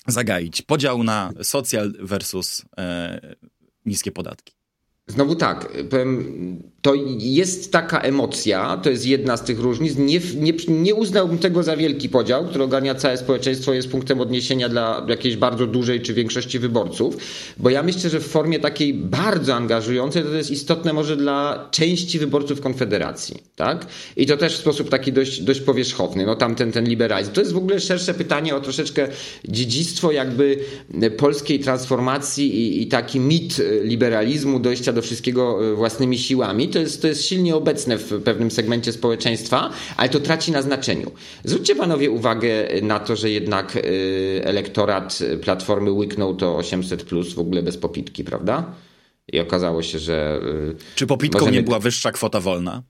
zagaić. Podział na socjal versus e, niskie podatki. Znowu tak, to jest taka emocja, to jest jedna z tych różnic. Nie, nie, nie uznałbym tego za wielki podział, który ogarnia całe społeczeństwo, jest punktem odniesienia dla jakiejś bardzo dużej czy większości wyborców, bo ja myślę, że w formie takiej bardzo angażującej to jest istotne może dla części wyborców Konfederacji, tak? I to też w sposób taki dość, dość powierzchowny, no tamten ten liberalizm. To jest w ogóle szersze pytanie o troszeczkę dziedzictwo jakby polskiej transformacji i, i taki mit liberalizmu, dojścia do wszystkiego e, własnymi siłami. To jest, to jest silnie obecne w pewnym segmencie społeczeństwa, ale to traci na znaczeniu. Zwróćcie panowie uwagę na to, że jednak e, elektorat Platformy łyknął to 800 plus w ogóle bez popitki, prawda? I okazało się, że. E, Czy popitką możemy... nie była wyższa kwota wolna?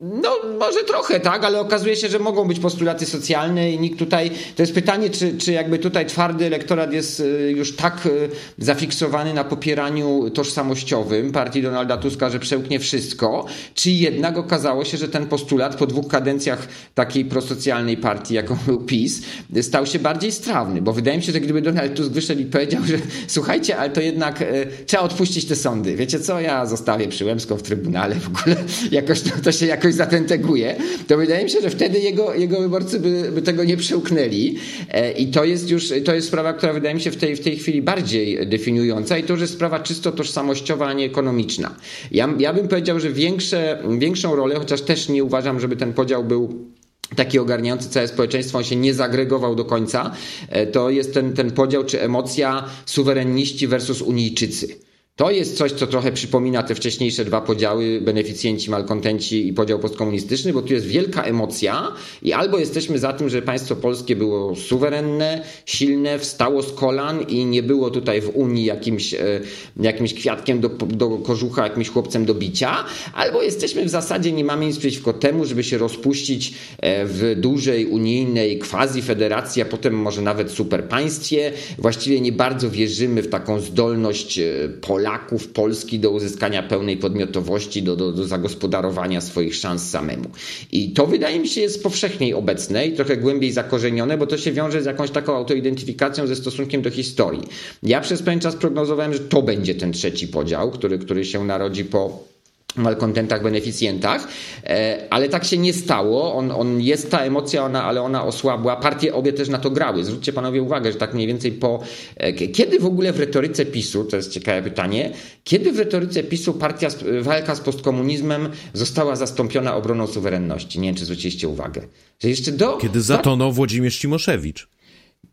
No, może trochę, tak, ale okazuje się, że mogą być postulaty socjalne i nikt tutaj. To jest pytanie, czy, czy jakby tutaj twardy elektorat jest y, już tak y, zafiksowany na popieraniu tożsamościowym partii Donalda Tuska, że przełknie wszystko, czy jednak okazało się, że ten postulat po dwóch kadencjach takiej prosocjalnej partii, jaką był PiS, stał się bardziej strawny, bo wydaje mi się, że gdyby Donald Tusk wyszedł i powiedział, że słuchajcie, ale to jednak y, trzeba odpuścić te sądy. Wiecie co, ja zostawię Przyłębską w Trybunale w ogóle, jakoś to, to się jakoś zatenteguje, to wydaje mi się, że wtedy jego, jego wyborcy by, by tego nie przełknęli. E, I to jest już, to jest sprawa, która wydaje mi się w tej, w tej chwili bardziej definiująca i to już jest sprawa czysto tożsamościowa, a nie ekonomiczna. Ja, ja bym powiedział, że większe, większą rolę, chociaż też nie uważam, żeby ten podział był taki ogarniający całe społeczeństwo, on się nie zagregował do końca, e, to jest ten, ten podział czy emocja suwerenniści versus Unijczycy. To jest coś, co trochę przypomina te wcześniejsze dwa podziały, beneficjenci, malkontenci i podział postkomunistyczny, bo tu jest wielka emocja i albo jesteśmy za tym, że państwo polskie było suwerenne, silne, wstało z kolan i nie było tutaj w Unii jakimś, e, jakimś kwiatkiem do, do kożucha, jakimś chłopcem do bicia, albo jesteśmy w zasadzie, nie mamy nic przeciwko temu, żeby się rozpuścić e, w dużej unijnej quasi-federacji, a potem może nawet superpaństwie. Właściwie nie bardzo wierzymy w taką zdolność e, Polaków Polski do uzyskania pełnej podmiotowości, do, do, do zagospodarowania swoich szans samemu. I to wydaje mi się jest powszechniej obecne i trochę głębiej zakorzenione, bo to się wiąże z jakąś taką autoidentyfikacją ze stosunkiem do historii. Ja przez pewien czas prognozowałem, że to będzie ten trzeci podział, który, który się narodzi po malkontentach, beneficjentach, e, ale tak się nie stało. On, on jest ta emocja, ona, ale ona osłabła. Partie obie też na to grały. Zwróćcie panowie uwagę, że tak mniej więcej po... E, kiedy w ogóle w retoryce PiSu, to jest ciekawe pytanie, kiedy w retoryce PiSu partia, walka z postkomunizmem została zastąpiona obroną suwerenności? Nie wiem, czy zwróciliście uwagę. Że jeszcze do... Kiedy zatonął Włodzimierz Cimoszewicz.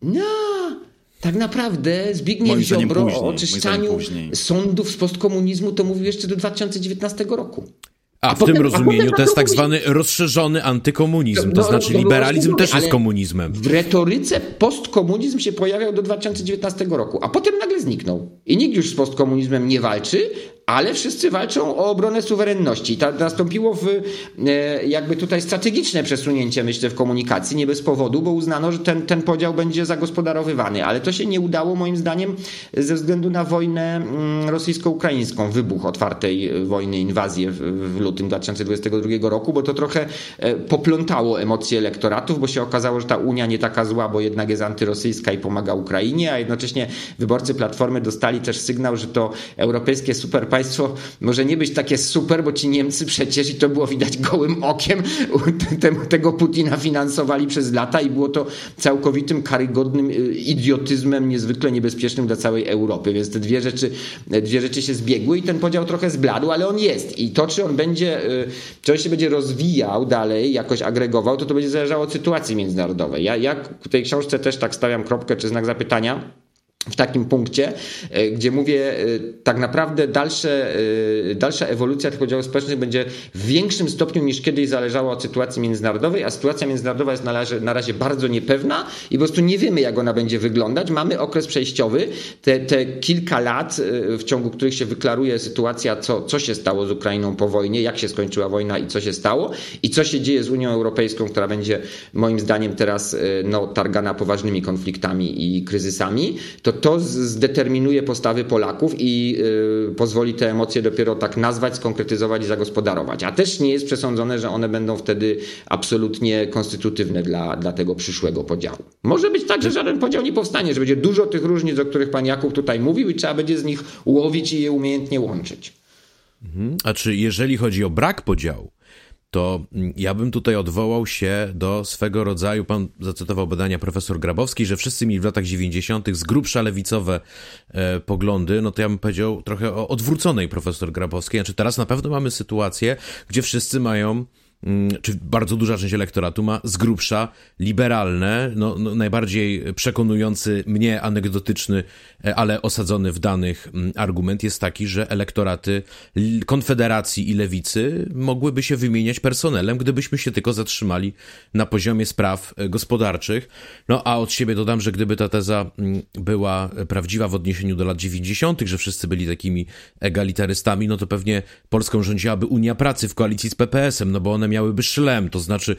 No, tak naprawdę Zbigniew Ziobro później, o oczyszczaniu sądów z postkomunizmu to mówił jeszcze do 2019 roku. A, a w potem, tym rozumieniu to jest tak zwany rozszerzony antykomunizm, no, to znaczy liberalizm też jest komunizmem. W retoryce postkomunizm się pojawiał do 2019 roku, a potem nagle zniknął. I nikt już z postkomunizmem nie walczy, ale wszyscy walczą o obronę suwerenności. Ta, nastąpiło w, e, jakby tutaj strategiczne przesunięcie, myślę, w komunikacji, nie bez powodu, bo uznano, że ten, ten podział będzie zagospodarowywany, ale to się nie udało moim zdaniem ze względu na wojnę mm, rosyjsko-ukraińską, wybuch otwartej wojny, inwazję w, w lutym 2022 roku, bo to trochę e, poplątało emocje elektoratów, bo się okazało, że ta Unia nie taka zła, bo jednak jest antyrosyjska i pomaga Ukrainie, a jednocześnie wyborcy Platformy dostali też sygnał, że to europejskie superpaństwo może nie być takie super, bo ci Niemcy przecież, i to było widać gołym okiem, tego Putina finansowali przez lata i było to całkowitym karygodnym y, idiotyzmem niezwykle niebezpiecznym dla całej Europy. Więc te dwie rzeczy, dwie rzeczy się zbiegły i ten podział trochę zbladł, ale on jest. I to, czy on będzie, y, czy on się będzie rozwijał dalej, jakoś agregował, to to będzie zależało od sytuacji międzynarodowej. Ja, ja w tej książce też tak stawiam kropkę czy znak zapytania w takim punkcie, e, gdzie mówię, e, tak naprawdę dalsze, e, dalsza ewolucja tych podziałów społecznych będzie w większym stopniu niż kiedyś zależała od sytuacji międzynarodowej, a sytuacja międzynarodowa jest na razie, na razie bardzo niepewna i po prostu nie wiemy, jak ona będzie wyglądać. Mamy okres przejściowy, te, te kilka lat, w ciągu których się wyklaruje sytuacja, co, co się stało z Ukrainą po wojnie, jak się skończyła wojna i co się stało i co się dzieje z Unią Europejską, która będzie moim zdaniem teraz no, targana poważnymi konfliktami i kryzysami, to to to zdeterminuje postawy Polaków i y, pozwoli te emocje dopiero tak nazwać, skonkretyzować i zagospodarować. A też nie jest przesądzone, że one będą wtedy absolutnie konstytutywne dla, dla tego przyszłego podziału. Może być tak, że żaden podział nie powstanie, że będzie dużo tych różnic, o których pan Jakub tutaj mówił i trzeba będzie z nich łowić i je umiejętnie łączyć. Mhm. A czy jeżeli chodzi o brak podziału, to ja bym tutaj odwołał się do swego rodzaju, pan zacytował badania profesor Grabowski, że wszyscy mieli w latach 90. z grubsza lewicowe e, poglądy, no to ja bym powiedział trochę o odwróconej profesor Grabowskiej. Znaczy teraz na pewno mamy sytuację, gdzie wszyscy mają Mm, czy bardzo duża część elektoratu ma z grubsza liberalne, no, no, najbardziej przekonujący mnie anegdotyczny, e, ale osadzony w danych mm, argument jest taki, że elektoraty Konfederacji i Lewicy mogłyby się wymieniać personelem, gdybyśmy się tylko zatrzymali na poziomie spraw e, gospodarczych. No a od siebie dodam, że gdyby ta teza mm, była prawdziwa w odniesieniu do lat 90., że wszyscy byli takimi egalitarystami, no to pewnie Polską rządziłaby Unia Pracy w koalicji z PPS-em, no bo one miałyby szlem, to znaczy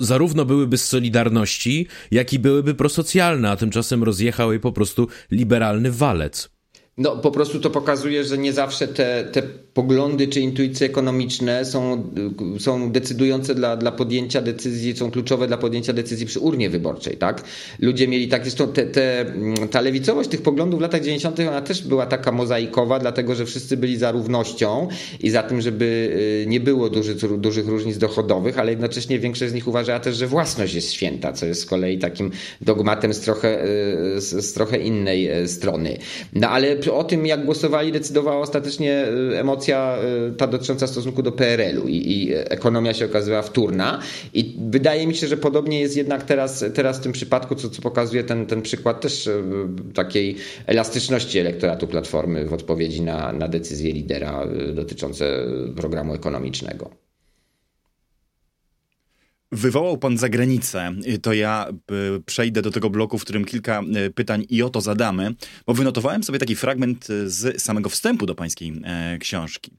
zarówno byłyby z Solidarności, jak i byłyby prosocjalne, a tymczasem rozjechał je po prostu liberalny walec. No, po prostu to pokazuje, że nie zawsze te, te poglądy czy intuicje ekonomiczne są, są decydujące dla, dla podjęcia decyzji, są kluczowe dla podjęcia decyzji przy urnie wyborczej, tak? Ludzie mieli tak, zresztą te, te, ta lewicowość tych poglądów w latach 90. ona też była taka mozaikowa, dlatego że wszyscy byli za równością i za tym, żeby y, nie było duży, dużych różnic dochodowych, ale jednocześnie większość z nich uważała też, że własność jest święta, co jest z kolei takim dogmatem z trochę, y, z, z trochę innej y, strony. No ale o tym, jak głosowali, decydowała ostatecznie emocja y, ta dotycząca stosunku do PRL-u i, i ekonomia się okazywała wtórna. I wydaje mi się, że podobnie jest jednak teraz, teraz w tym przypadku, co, co pokazuje ten, ten przykład też y, takiej elastyczności elektoratu Platformy w odpowiedzi na, na decyzje lidera y, dotyczące programu ekonomicznego. Wywołał pan za granicę, to ja y, przejdę do tego bloku, w którym kilka y, pytań i o to zadamy, bo wynotowałem sobie taki fragment y, z samego wstępu do pańskiej e, książki.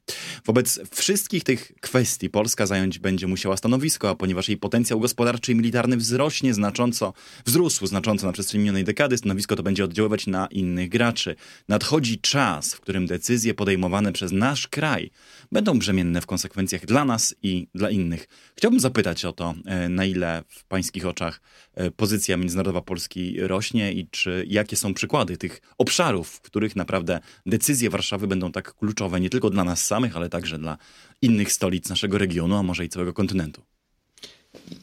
Wobec wszystkich tych kwestii Polska zająć będzie musiała stanowisko, a ponieważ jej potencjał gospodarczy i militarny wzrośnie znacząco, wzrósł znacząco na przestrzeni minionej dekady, stanowisko to będzie oddziaływać na innych graczy. Nadchodzi czas, w którym decyzje podejmowane przez nasz kraj będą brzemienne w konsekwencjach dla nas i dla innych. Chciałbym zapytać o to, na ile w pańskich oczach e, pozycja międzynarodowa Polski rośnie i czy jakie są przykłady tych obszarów, w których naprawdę decyzje Warszawy będą tak kluczowe nie tylko dla nas samych, ale także dla innych stolic naszego regionu, a może i całego kontynentu.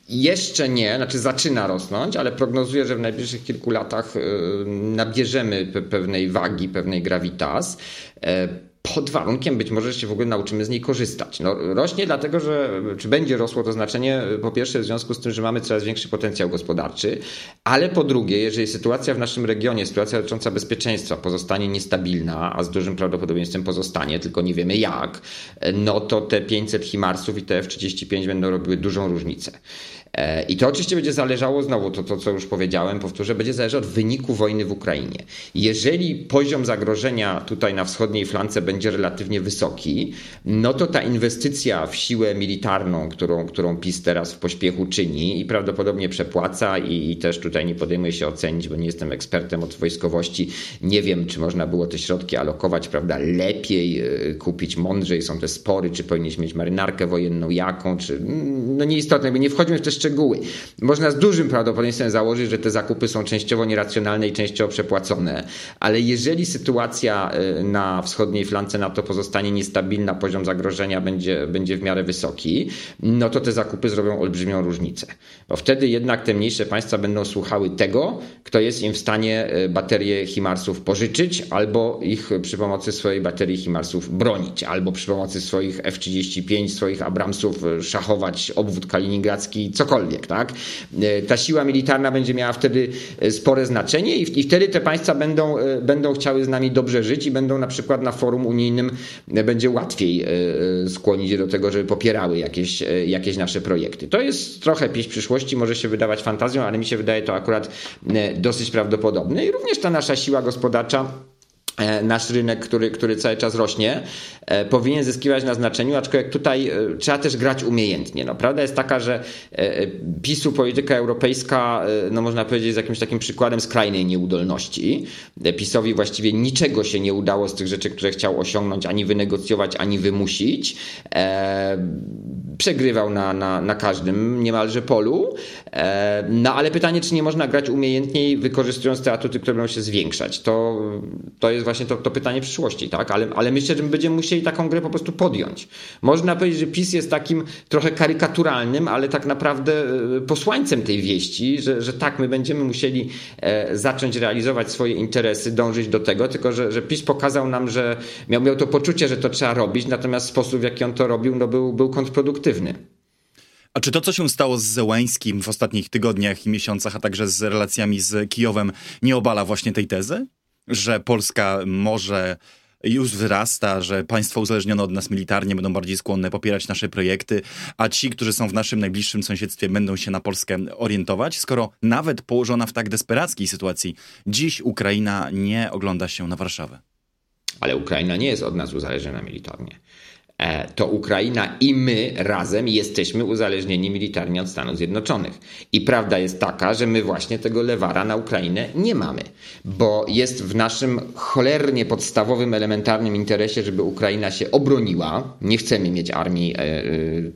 Jeszcze nie, znaczy zaczyna rosnąć, ale prognozuję, że w najbliższych kilku latach e, nabierzemy pewnej wagi, pewnej gravitas pod warunkiem być może, że się w ogóle nauczymy z niej korzystać. No, rośnie dlatego, że czy będzie rosło to znaczenie, po pierwsze w związku z tym, że mamy coraz większy potencjał gospodarczy, ale po drugie, jeżeli sytuacja w naszym regionie, sytuacja dotycząca bezpieczeństwa pozostanie niestabilna, a z dużym prawdopodobieństwem pozostanie, tylko nie wiemy jak, no to te 500 Himarsów i te F-35 będą robiły dużą różnicę. E, I to oczywiście będzie zależało, znowu to, to co już powiedziałem, powtórzę, będzie zależało od wyniku wojny w Ukrainie. Jeżeli poziom zagrożenia tutaj na wschodniej flance będzie relatywnie wysoki, no to ta inwestycja w siłę militarną, którą, którą PiS teraz w pośpiechu czyni i prawdopodobnie przepłaca i, i też tutaj nie podejmuję się ocenić, bo nie jestem ekspertem od wojskowości, nie wiem, czy można było te środki alokować, prawda, lepiej e, kupić, mądrzej są te spory, czy powinniśmy mieć marynarkę wojenną, jaką, czy mm, no nieistotne, nie wchodźmy w te szczegóły. Można z dużym prawdopodobieństwem założyć, że te zakupy są częściowo nieracjonalne i częściowo przepłacone, ale jeżeli sytuacja e, na wschodniej flance NATO pozostanie niestabilna, poziom zagrożenia będzie, będzie w miarę wysoki, no to te zakupy zrobią olbrzymią różnicę. Bo wtedy jednak te mniejsze państwa będą słuchały tego, kto jest im w stanie e, baterie Himarsów pożyczyć, albo ich przy pomocy swojej baterii Himarsów bronić, albo przy pomocy swoich F-35, swoich Abramsów e, szachować obwód kaliningradzki, cokolwiek. Tak? E, ta siła militarna będzie miała wtedy spore znaczenie i, i wtedy te państwa będą, będą chciały z nami dobrze żyć i będą na przykład na forum unijnym będzie łatwiej skłonić je do tego, żeby popierały jakieś, jakieś nasze projekty. To jest trochę pieśń przyszłości, może się wydawać fantazją, ale mi się wydaje to akurat dosyć prawdopodobne. I również ta nasza siła gospodarcza E, nasz rynek, który, który cały czas rośnie, e, powinien zyskiwać na znaczeniu, aczkolwiek tutaj e, trzeba też grać umiejętnie. No, prawda jest taka, że PiSu polityka europejska, no można powiedzieć, jest jakimś takim przykładem skrajnej nieudolności. PiSowi właściwie niczego się nie udało z tych rzeczy, które chciał osiągnąć, ani wynegocjować, ani wymusić. Przegrywał na, na, na każdym niemalże polu. No ale pytanie, czy nie można grać umiejętniej, wykorzystując te atuty, które będą się zwiększać. To, to jest właśnie to, to pytanie przyszłości, tak? Ale, ale myślę, że my będziemy musieli taką grę po prostu podjąć. Można powiedzieć, że PiS jest takim trochę karykaturalnym, ale tak naprawdę e, posłańcem tej wieści, że, że tak, my będziemy musieli e, zacząć realizować swoje interesy, dążyć do tego, tylko że, że PiS pokazał nam, że miał, miał to poczucie, że to trzeba robić, natomiast sposób, w jaki on to robił, no był, był kontrproduktywny. A czy to, co się stało z Zełańskim w ostatnich tygodniach i miesiącach, a także z relacjami z Kijowem, nie obala właśnie tej tezy? że Polska może już wzrasta, że państwa uzależnione od nas militarnie będą bardziej skłonne popierać nasze projekty, a ci, którzy są w naszym najbliższym sąsiedztwie, będą się na Polskę orientować, skoro nawet położona w tak desperackiej sytuacji, dziś Ukraina nie ogląda się na Warszawę. Ale Ukraina nie jest od nas uzależniona militarnie. E, to Ukraina i my razem jesteśmy uzależnieni militarnie od Stanów Zjednoczonych. I prawda jest taka, że my właśnie tego lewara na Ukrainę nie mamy, bo jest w naszym cholernie podstawowym, elementarnym interesie, żeby Ukraina się obroniła. Nie chcemy mieć armii e, e,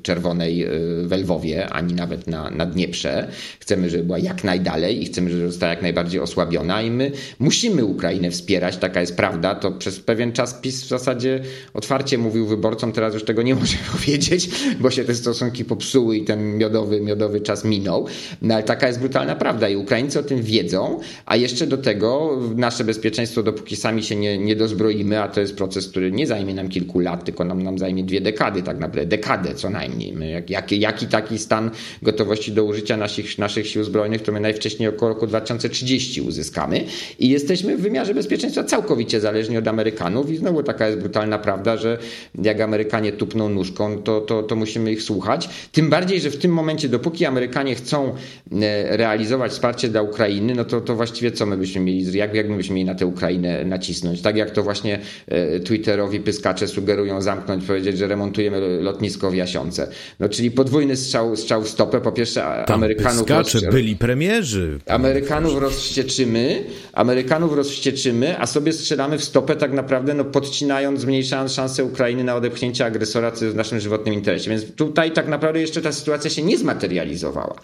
czerwonej w Lwowie, ani nawet na, na Dnieprze. Chcemy, żeby była jak najdalej i chcemy, żeby została jak najbardziej osłabiona i my musimy Ukrainę wspierać, taka jest prawda. To przez pewien czas PiS w zasadzie otwarcie mówił wyborcom, teraz już tego nie może powiedzieć, bo się te stosunki popsuły i ten miodowy, miodowy czas minął. No ale taka jest brutalna prawda i Ukraińcy o tym wiedzą, a jeszcze do tego nasze bezpieczeństwo, dopóki sami się nie, nie dozbroimy, a to jest proces, który nie zajmie nam kilku lat, tylko nam, nam zajmie dwie dekady, tak naprawdę, dekadę co najmniej. My, jak, jaki, jaki taki stan gotowości do użycia naszych, naszych sił zbrojnych, to my najwcześniej około roku 2030 uzyskamy i jesteśmy w wymiarze bezpieczeństwa całkowicie zależni od Amerykanów i znowu taka jest brutalna prawda, że jak Amerykanie Amerykanie tupną nóżką, to, to, to musimy ich słuchać. Tym bardziej, że w tym momencie, dopóki Amerykanie chcą e, realizować wsparcie dla Ukrainy, no to, to właściwie co my byśmy mieli, jak, jak my byśmy mieli na tę Ukrainę nacisnąć? Tak jak to właśnie e, Twitterowi pyskacze sugerują zamknąć, powiedzieć, że remontujemy lotnisko w Jasiące. No czyli podwójny strzał, strzał w stopę. Po pierwsze Tam Amerykanów... Pyskacze byli premierzy. Amerykanów rozwścieczymy, Amerykanów rozwścieczymy, a sobie strzelamy w stopę tak naprawdę, no podcinając, zmniejszając szanse Ukrainy na odepchnięcie agresora, co jest w naszym żywotnym interesie. Więc tutaj tak naprawdę jeszcze ta sytuacja się nie zmaterializowała.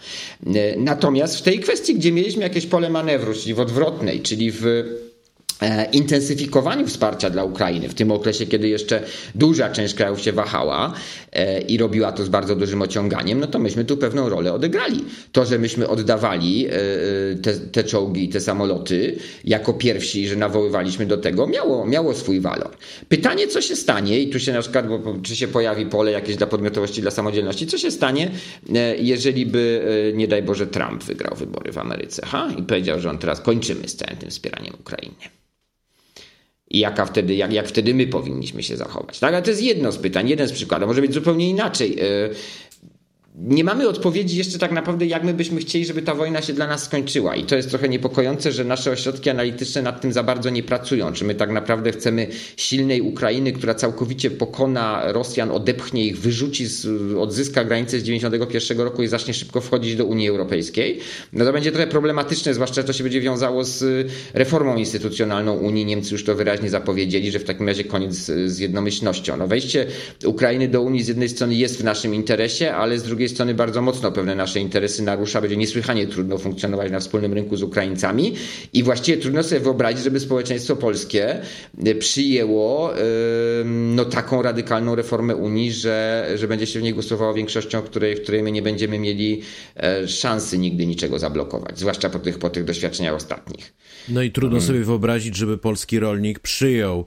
E, natomiast w tej kwestii, gdzie mieliśmy jakieś pole manewru, czyli w odwrotnej, czyli w E, intensyfikowaniu wsparcia dla Ukrainy w tym okresie, kiedy jeszcze duża część krajów się wahała i robiła to z bardzo dużym ociąganiem, no to myśmy tu pewną rolę odegrali. To, że myśmy oddawali e, te, te czołgi i te samoloty jako pierwsi, że nawoływaliśmy do tego, miało, miało swój walor. Pytanie, co się stanie, i tu się na przykład, czy się pojawi pole jakieś dla podmiotowości, dla samodzielności, co się stanie, jeżeli by, nie daj Boże, Trump wygrał wybory w Ameryce ha? i powiedział, że on teraz kończymy z całym tym wspieraniem Ukrainy i jaka wtedy, jak, jak wtedy my powinniśmy się zachować. Tak? Ale to jest jedno z pytań, jeden z przykładów. Może być zupełnie inaczej. Nie mamy odpowiedzi jeszcze tak naprawdę, jak my byśmy chcieli, żeby ta wojna się dla nas skończyła. I to jest trochę niepokojące, że nasze ośrodki analityczne nad tym za bardzo nie pracują. Czy my tak naprawdę chcemy silnej Ukrainy, która całkowicie pokona Rosjan, odepchnie ich, wyrzuci, z, odzyska granice z 91 roku i zacznie szybko wchodzić do Unii Europejskiej. No to będzie trochę problematyczne, zwłaszcza to się będzie wiązało z reformą instytucjonalną Unii. Niemcy już to wyraźnie zapowiedzieli, że w takim razie koniec z jednomyślnością. No wejście Ukrainy do Unii z jednej strony jest w naszym interesie, ale z drugiej strony bardzo mocno pewne nasze interesy narusza. Będzie niesłychanie trudno funkcjonować na wspólnym rynku z Ukraińcami i właściwie trudno sobie wyobrazić, żeby społeczeństwo polskie e, przyjęło no, taką radykalną reformę Unii, że, że będzie się w niej głosowało większością, której, w której my nie będziemy mieli e, szansy nigdy niczego zablokować, zwłaszcza po tych, po tych doświadczeniach ostatnich. No i trudno sobie wyobrazić, żeby polski rolnik przyjął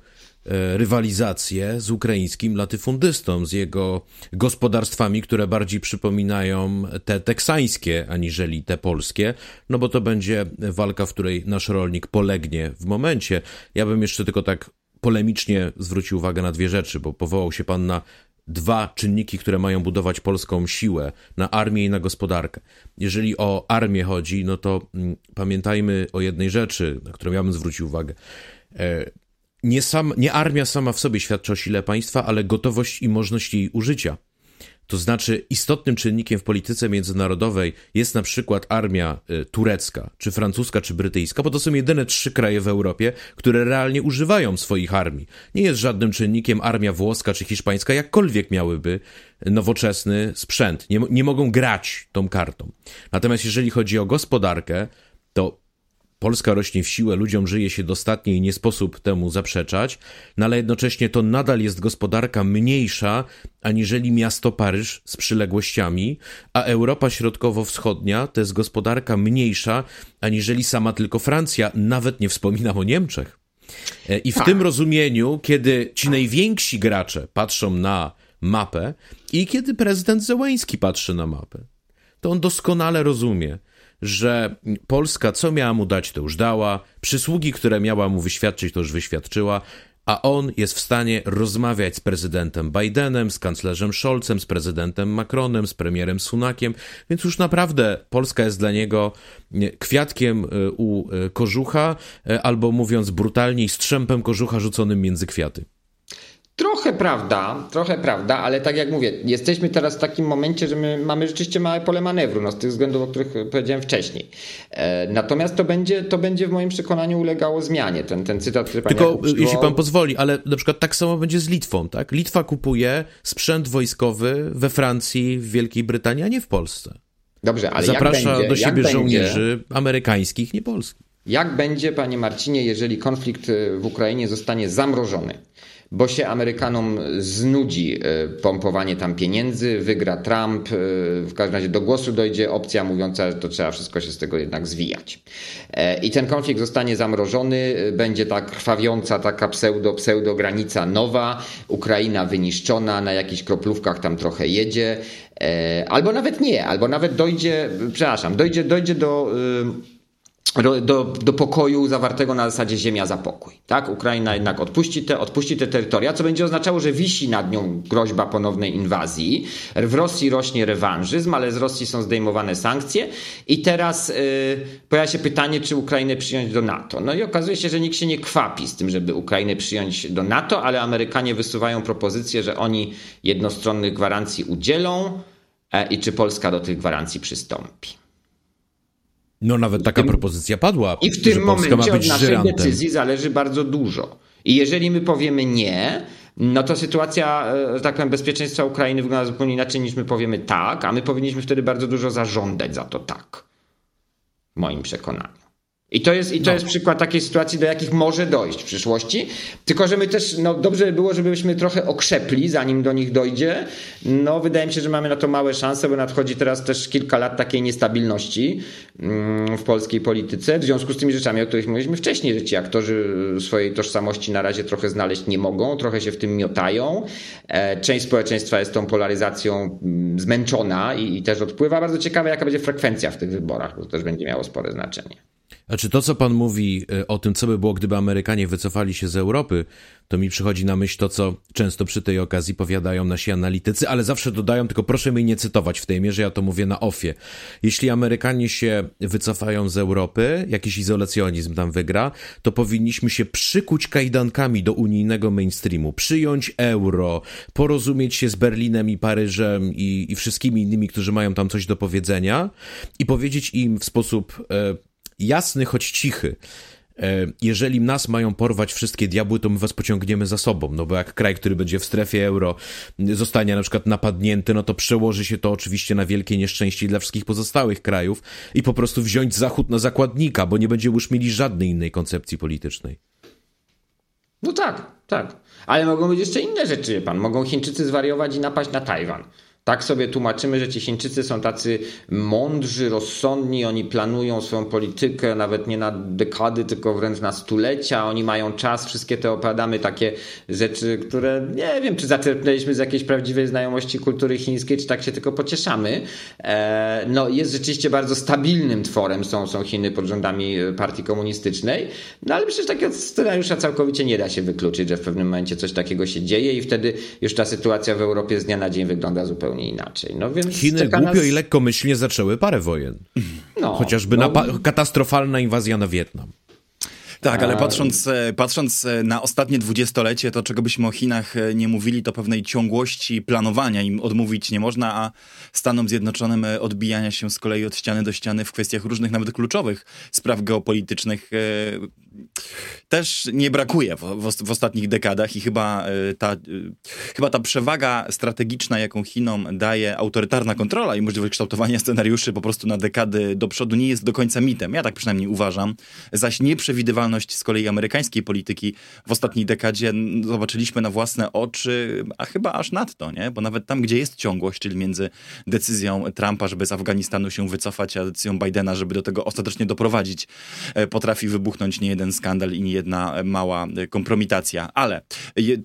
rywalizację z ukraińskim latyfundystą, z jego gospodarstwami, które bardziej przypominają te teksańskie aniżeli te polskie, no bo to będzie walka, w której nasz rolnik polegnie w momencie. Ja bym jeszcze tylko tak polemicznie zwrócił uwagę na dwie rzeczy, bo powołał się pan na dwa czynniki, które mają budować polską siłę, na armię i na gospodarkę. Jeżeli o armię chodzi, no to mm, pamiętajmy o jednej rzeczy, na którą ja bym zwrócił uwagę. Nie, sam, nie armia sama w sobie świadczy o sile państwa, ale gotowość i możliwość jej użycia. To znaczy, istotnym czynnikiem w polityce międzynarodowej jest na przykład armia y, turecka, czy francuska, czy brytyjska, bo to są jedyne trzy kraje w Europie, które realnie używają swoich armii. Nie jest żadnym czynnikiem armia włoska czy hiszpańska, jakkolwiek miałyby nowoczesny sprzęt. Nie, nie mogą grać tą kartą. Natomiast jeżeli chodzi o gospodarkę, to Polska rośnie w siłę, ludziom żyje się dostatnie i nie sposób temu zaprzeczać, no ale jednocześnie to nadal jest gospodarka mniejsza aniżeli miasto Paryż z przyległościami, a Europa Środkowo-Wschodnia to jest gospodarka mniejsza aniżeli sama tylko Francja, nawet nie wspominam o Niemczech. E, I w tak. tym rozumieniu, kiedy ci najwięksi gracze patrzą na mapę i kiedy prezydent Zełański patrzy na mapę, to on doskonale rozumie, że Polska co miała mu dać, to już dała, przysługi, które miała mu wyświadczyć, to już wyświadczyła, a on jest w stanie rozmawiać z prezydentem Bidenem, z kanclerzem Scholzem, z prezydentem Macronem, z premierem Sunakiem, więc już naprawdę Polska jest dla niego kwiatkiem e, u e, kożucha, e, albo mówiąc brutalniej, strzępem kożucha rzuconym między kwiaty. Trochę prawda, trochę prawda, ale tak jak mówię, jesteśmy teraz w takim momencie, że my mamy rzeczywiście małe pole manewru, no z tych względów, o których powiedziałem wcześniej. E, natomiast to będzie, to będzie w moim przekonaniu ulegało zmianie, ten, ten cytat, który pan Tylko jeśli pan pozwoli, ale na przykład tak samo będzie z Litwą, tak? Litwa kupuje sprzęt wojskowy we Francji, w Wielkiej Brytanii, a nie w Polsce. Dobrze, ale Zaprasza będzie, do siebie żołnierzy będzie, amerykańskich, nie polskich. Jak będzie, panie Marcinie, jeżeli konflikt w Ukrainie zostanie zamrożony? Bo się Amerykanom znudzi e, pompowanie tam pieniędzy, wygra Trump, e, w każdym razie do głosu dojdzie opcja mówiąca, że to trzeba wszystko się z tego jednak zwijać. E, I ten konflikt zostanie zamrożony, będzie ta krwawiąca, taka pseudo-pseudo granica nowa, Ukraina wyniszczona, na jakichś kroplówkach tam trochę jedzie, albo nawet nie, albo nawet dojdzie, przepraszam, dojdzie, dojdzie do do, do, pokoju zawartego na zasadzie ziemia za pokój. Tak? Ukraina jednak odpuści te, odpuści te terytoria, co będzie oznaczało, że wisi nad nią groźba ponownej inwazji. W Rosji rośnie rewanżyzm, ale z Rosji są zdejmowane sankcje i teraz yy, pojawia się pytanie, czy Ukrainę przyjąć do NATO. No i okazuje się, że nikt się nie kwapi z tym, żeby Ukrainę przyjąć do NATO, ale Amerykanie wysuwają propozycję, że oni jednostronnych gwarancji udzielą e, i czy Polska do tych gwarancji przystąpi. No nawet taka tym, propozycja padła. I w tym momencie od naszej decyzji zależy bardzo dużo. I jeżeli my powiemy nie, no to sytuacja, e, tak powiem, bezpieczeństwa Ukrainy wygląda zupełnie inaczej niż my powiemy tak, a my powinniśmy wtedy bardzo dużo zażądać za to tak. W moim przekonaniu. I to jest, i to no. jest przykład takiej sytuacji, do jakich może dojść w przyszłości. Tylko, że my też, no dobrze by było, żebyśmy trochę okrzepli, zanim do nich dojdzie. No, wydaje mi się, że mamy na to małe szanse, bo nadchodzi teraz też kilka lat takiej niestabilności mm, w polskiej polityce. W związku z tymi rzeczami, o których mówiliśmy wcześniej, że ci aktorzy swojej tożsamości na razie trochę znaleźć nie mogą, trochę się w tym miotają. E, część społeczeństwa jest tą polaryzacją mm, zmęczona i, i też odpływa. Bardzo ciekawe, jaka będzie frekwencja w tych wyborach, bo to też będzie miało spore znaczenie. A czy to, co pan mówi e, o tym, co by było, gdyby Amerykanie wycofali się z Europy, to mi przychodzi na myśl to, co często przy tej okazji powiadają nasi analitycy, ale zawsze dodają, tylko proszę mnie nie cytować w tej mierze, ja to mówię na ofie. Jeśli Amerykanie się wycofają z Europy, jakiś izolacjonizm tam wygra, to powinniśmy się przykuć kajdankami do unijnego mainstreamu, przyjąć euro, porozumieć się z Berlinem i Paryżem i, i wszystkimi innymi, którzy mają tam coś do powiedzenia i powiedzieć im w sposób e, jasny, choć cichy, e, jeżeli nas mają porwać wszystkie diabły, to my was pociągniemy za sobą, no bo jak kraj, który będzie w strefie euro zostanie na przykład napadnięty, no to przełoży się to oczywiście na wielkie nieszczęście dla wszystkich pozostałych krajów i po prostu wziąć Zachód na zakładnika, bo nie będzie już mieli żadnej innej koncepcji politycznej. No tak, tak. Ale mogą być jeszcze inne rzeczy, pan. Mogą Chińczycy zwariować i napaść na Tajwan. Tak sobie tłumaczymy, że ci Chińczycy są tacy mądrzy, rozsądni, oni planują swoją politykę nawet nie na dekady, tylko wręcz na stulecia, oni mają czas, wszystkie te opowiadamy takie rzeczy, które nie wiem, czy zaczerpnęliśmy z jakiejś prawdziwej znajomości kultury chińskiej, czy tak się tylko pocieszamy. E, no jest rzeczywiście bardzo stabilnym tworem, są, są Chiny pod rządami partii komunistycznej, no ale przecież takiego scenariusza całkowicie nie da się wykluczyć, że w pewnym momencie coś takiego się dzieje i wtedy już ta sytuacja w Europie z dnia na dzień wygląda zupełnie zupełnie inaczej. No więc Chiny głupio nas... i lekkomyślnie zaczęły parę wojen. No, Chociażby no... katastrofalna inwazja na Wietnam. Tak, ale patrząc, e, patrząc e, na ostatnie dwudziestolecie, to czego byśmy o Chinach e, nie mówili, to pewnej ciągłości planowania im odmówić nie można, a Stanom Zjednoczonym odbijania się z kolei od ściany do ściany w kwestiach różnych, nawet kluczowych spraw geopolitycznych też nie brakuje w, w, w, ostatnich dekadach i chyba ta, chyba ta przewaga strategiczna, jaką Chinom daje autorytarna kontrola i możliwość kształtowania scenariuszy po prostu na dekady do przodu nie jest do końca mitem. Ja tak przynajmniej uważam. Zaś nieprzewidywalność z kolei amerykańskiej polityki w ostatniej dekadzie zobaczyliśmy na własne oczy, a chyba aż nadto, nie? Bo nawet tam, gdzie jest ciągłość, czyli między decyzją Trumpa, żeby z Afganistanu się wycofać, a decyzją Bidena, żeby do tego ostatecznie doprowadzić, e, potrafi wybuchnąć nie jeden skandal i nie jedna mała kompromitacja. Ale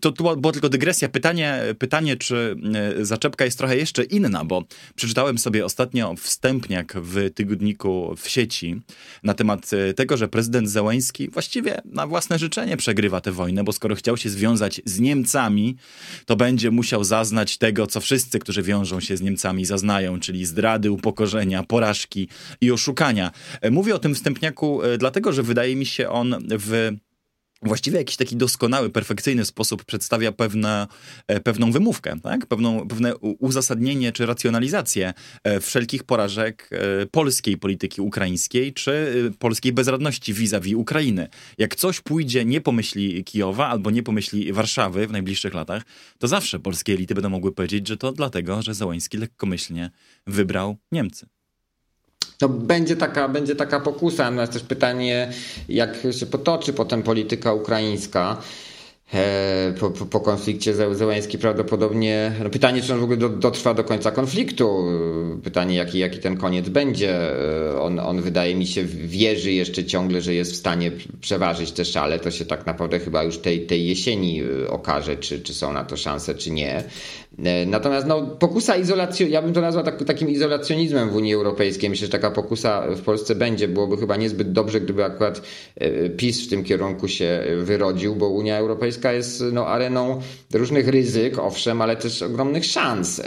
to, to była tylko dygresja. Pytanie, pytanie, czy e, zaczepka jest trochę jeszcze inna, bo przeczytałem sobie ostatnio wstępniak w tygodniku w sieci na temat e, tego, że prezydent Zełański właściwie na własne życzenie przegrywa tę wojnę, bo skoro chciał się związać z Niemcami, to będzie musiał zaznać tego, co wszyscy, którzy wiążą się z Niemcami, zaznają, czyli zdrady, upokorzenia, porażki i oszukania. E, mówię o tym wstępniaku e, dlatego, że wydaje mi się on w właściwie jakiś taki doskonały, perfekcyjny sposób przedstawia pewne, e, pewną wymówkę, tak? Pewną, pewne uzasadnienie czy racjonalizację e, wszelkich porażek e, polskiej polityki ukraińskiej czy polskiej bezradności vis-a-vis Ukrainy. Jak coś pójdzie nie po myśli Kijowa albo nie po myśli Warszawy w najbliższych latach, to zawsze polskie elity będą mogły powiedzieć, że to dlatego, że Załański lekkomyślnie wybrał Niemcy. To będzie taka, będzie taka pokusa. Natomiast też pytanie, jak się potoczy potem polityka ukraińska. E, po, po, po, konflikcie prawdopodobnie, no pytanie, czy on w ogóle do, dotrwa do końca konfliktu, pytanie, jaki, jaki ten koniec będzie. E, on, on wydaje mi się wierzy jeszcze ciągle, że jest w stanie przeważyć te szale, to się tak naprawdę chyba już tej, tej jesieni e, okaże, czy, czy są na to szanse, czy nie. Natomiast no, pokusa izolacji, ja bym to nazwał tak, takim izolacjonizmem w Unii Europejskiej. Myślę, że taka pokusa w Polsce będzie. Byłoby chyba niezbyt dobrze, gdyby akurat PiS w tym kierunku się wyrodził, bo Unia Europejska jest no, areną różnych ryzyk, owszem, ale też ogromnych szans.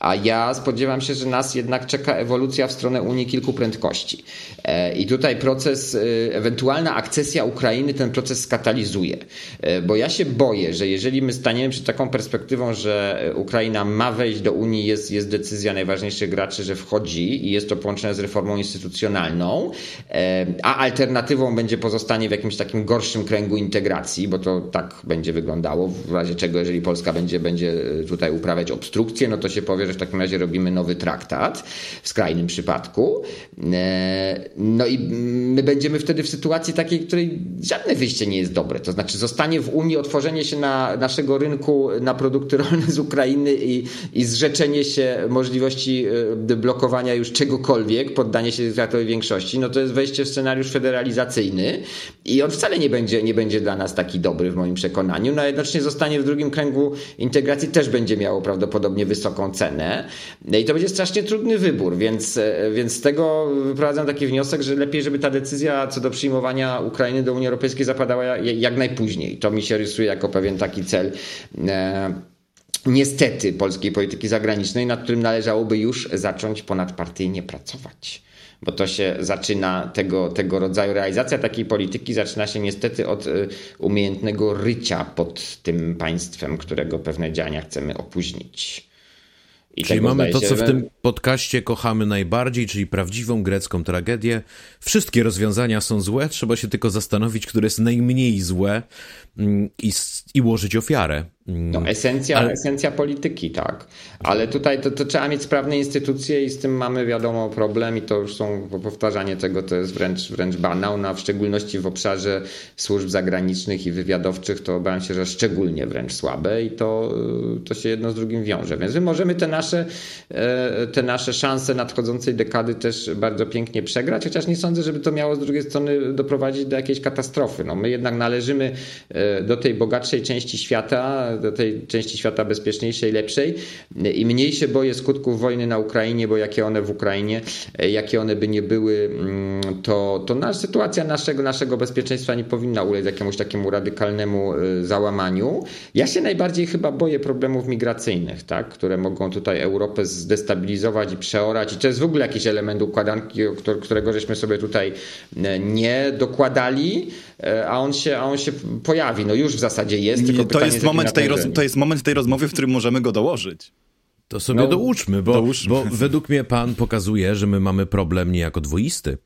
E, a ja spodziewam się, że nas jednak czeka ewolucja w stronę Unii kilku prędkości. E, I tutaj proces, e, ewentualna akcesja Ukrainy ten proces skatalizuje. Bo ja się boję, że jeżeli my staniemy przed taką perspektywą, że Ukraina ma wejść do Unii, jest, jest decyzja najważniejszych graczy, że wchodzi i jest to połączone z reformą instytucjonalną, a alternatywą będzie pozostanie w jakimś takim gorszym kręgu integracji, bo to tak będzie wyglądało, w razie czego jeżeli Polska będzie, będzie tutaj uprawiać obstrukcję, no to się powie, w takim razie robimy nowy traktat, w skrajnym przypadku. E, no i my będziemy wtedy w sytuacji takiej, której żadne wyjście nie jest dobre. To znaczy zostanie w Unii otworzenie się na naszego rynku na produkty rolne z Ukrainy i, i zrzeczenie się możliwości e, blokowania już czegokolwiek, poddanie się dyktatorowi większości, no to jest wejście w scenariusz federalizacyjny i on wcale nie będzie, nie będzie dla nas taki dobry w moim przekonaniu. No a jednocześnie zostanie w drugim kręgu integracji też będzie miało prawdopodobnie wysoką cenę I to będzie strasznie trudny wybór, więc, więc z tego wyprowadzam taki wniosek, że lepiej, żeby ta decyzja co do przyjmowania Ukrainy do Unii Europejskiej zapadała jak najpóźniej. To mi się rysuje jako pewien taki cel niestety polskiej polityki zagranicznej, nad którym należałoby już zacząć ponadpartyjnie pracować. Bo to się zaczyna, tego, tego rodzaju realizacja takiej polityki zaczyna się niestety od y, umiejętnego rycia pod tym państwem, którego pewne działania chcemy opóźnić. I czyli mamy to, co w tym podcaście kochamy najbardziej, czyli prawdziwą grecką tragedię. Wszystkie rozwiązania są złe, trzeba się tylko zastanowić, które jest najmniej złe mm, i, i ułożyć ofiarę. No, esencja, Ale... esencja polityki, tak. Ale tutaj to, to, trzeba mieć sprawne instytucje i z tym mamy wiadomo problem i to już są, powtarzanie tego to jest wręcz, wręcz banał, no, a w szczególności w obszarze służb zagranicznych i wywiadowczych to obawiam się, że szczególnie wręcz słabe i to, to się jedno z drugim wiąże. Więc my możemy te nasze, e, te nasze szanse nadchodzącej dekady też bardzo pięknie przegrać, chociaż nie sądzę, żeby to miało z drugiej strony doprowadzić do jakiejś katastrofy. No, my jednak należymy e, do tej bogatszej części świata, do tej części świata bezpieczniejszej, lepszej i mniej się boję skutków wojny na Ukrainie, bo jakie one w Ukrainie, jakie one by nie były, mm, to, to nasza sytuacja naszego, naszego bezpieczeństwa nie powinna ulec jakiemuś takiemu radykalnemu y, załamaniu. Ja się najbardziej chyba boję problemów migracyjnych, tak, które mogą tutaj Europę zdestabilizować i przeorać i to jest w ogóle jakiś element układanki, którego żeśmy sobie tutaj y, nie dokładali, a on się, a on się pojawi. No już w zasadzie jest. Tylko to jest moment tej roz, to jest moment tej rozmowy, w którym możemy go dołożyć. To sobie no, douczmy, bo, douczmy. bo według mnie pan pokazuje, że my mamy problem niejako dwoisty.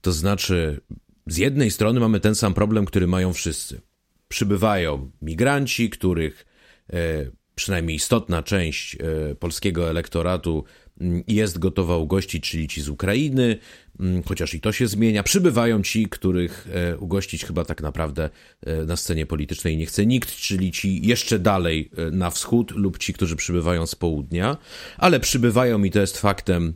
To znaczy, z jednej strony mamy ten sam problem, który mają wszyscy. Przybywają migranci, których e, przynajmniej istotna część e, polskiego elektoratu jest gotowa ugościć, czyli ci z Ukrainy, chociaż i to się zmienia. Przybywają ci, których e, ugościć chyba tak naprawdę e, na scenie politycznej nie chce nikt, czyli ci jeszcze dalej e, na wschód lub ci, którzy przybywają z południa, ale przybywają i to jest faktem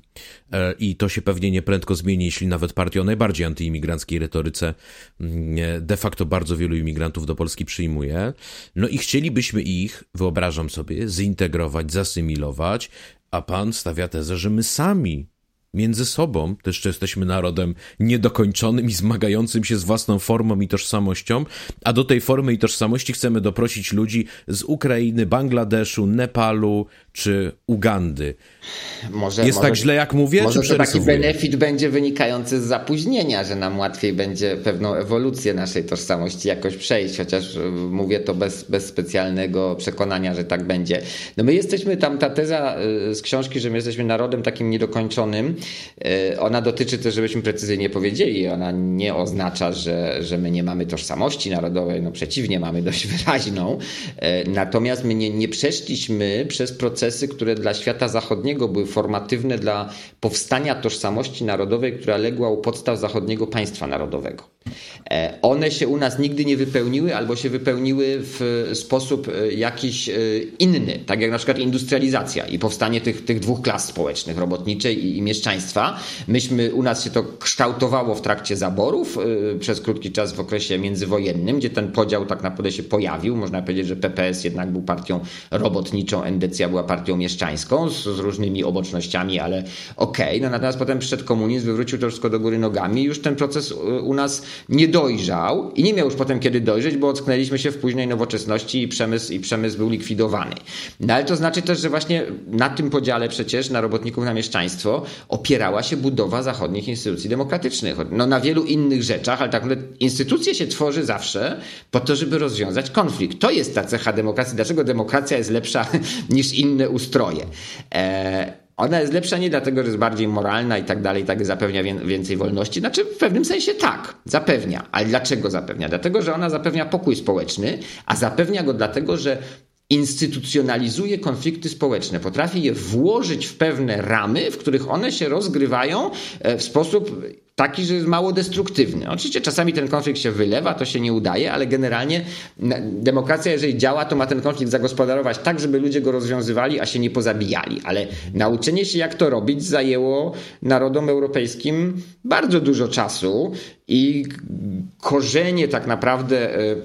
i to się pewnie nieprędko zmieni, jeśli nawet partia o najbardziej antyimigranckiej retoryce mm, de facto bardzo wielu imigrantów do Polski przyjmuje. No i chcielibyśmy ich, wyobrażam sobie, zintegrować, zasymilować, a pan stawia tezę, że my sami między sobą, też jeszcze jesteśmy narodem niedokończonym i zmagającym się z własną formą i tożsamością, a do tej formy i tożsamości chcemy doprosić ludzi z Ukrainy, Bangladeszu, Nepalu czy Ugandy. Może, jest może, tak źle, jak mówię? Może to taki benefit będzie wynikający z zapóźnienia, że nam łatwiej będzie pewną ewolucję naszej tożsamości jakoś przejść, chociaż e, mówię to bez, bez specjalnego przekonania, że tak będzie. No my jesteśmy tam, ta teza e, z książki, że my jesteśmy narodem takim niedokończonym, e, ona dotyczy też, żebyśmy precyzyjnie powiedzieli, ona nie oznacza, że, że my nie mamy tożsamości narodowej, no przeciwnie, mamy dość wyraźną, natomiast my nie, nie przeszliśmy przez procesy, które dla świata zachodniego były formatywne dla powstania tożsamości narodowej, która legła u podstaw zachodniego państwa narodowego. E, one się u nas nigdy nie wypełniły albo się wypełniły w sposób e, jakiś e, inny, tak jak na przykład industrializacja i powstanie tych, tych dwóch klas społecznych, robotniczej i, i mieszczaństwa. Myśmy, u nas się to kształtowało w trakcie zaborów przez krótki czas w okresie międzywojennym, gdzie ten podział tak naprawdę się pojawił. Można powiedzieć, że PPS jednak był partią robotniczą, Endecja była partią mieszczańską z, z różnymi obocznościami, ale okej. Okay. No natomiast potem przyszedł komunizm, wywrócił to wszystko do góry nogami i już ten proces u nas nie dojrzał i nie miał już potem kiedy dojrzeć, bo ocknęliśmy się w późnej nowoczesności i przemysł, i przemysł był likwidowany. No ale to znaczy też, że właśnie na tym podziale przecież na robotników, na mieszczaństwo opierała się budowa zachodnich instytucji demokratycznych. No na wielu innych rzeczach, ale tak instytucje się tworzy zawsze po to, żeby rozwiązać konflikt. To jest ta cecha demokracji. Dlaczego demokracja jest lepsza niż inne ustroje? Eee, ona jest lepsza nie dlatego, że jest bardziej moralna i tak dalej, tak zapewnia więcej wolności. Znaczy, w pewnym sensie tak, zapewnia. Ale dlaczego zapewnia? Dlatego, że ona zapewnia pokój społeczny, a zapewnia go dlatego, że instytucjonalizuje konflikty społeczne, potrafi je włożyć w pewne ramy, w których one się rozgrywają e, w sposób taki, że jest mało destruktywny. Oczywiście czasami ten konflikt się wylewa, to się nie udaje, ale generalnie demokracja, jeżeli działa, to ma ten konflikt zagospodarować tak, żeby ludzie go rozwiązywali, a się nie pozabijali. Ale nauczenie się, jak to robić, zajęło narodom europejskim bardzo dużo czasu i korzenie tak naprawdę e,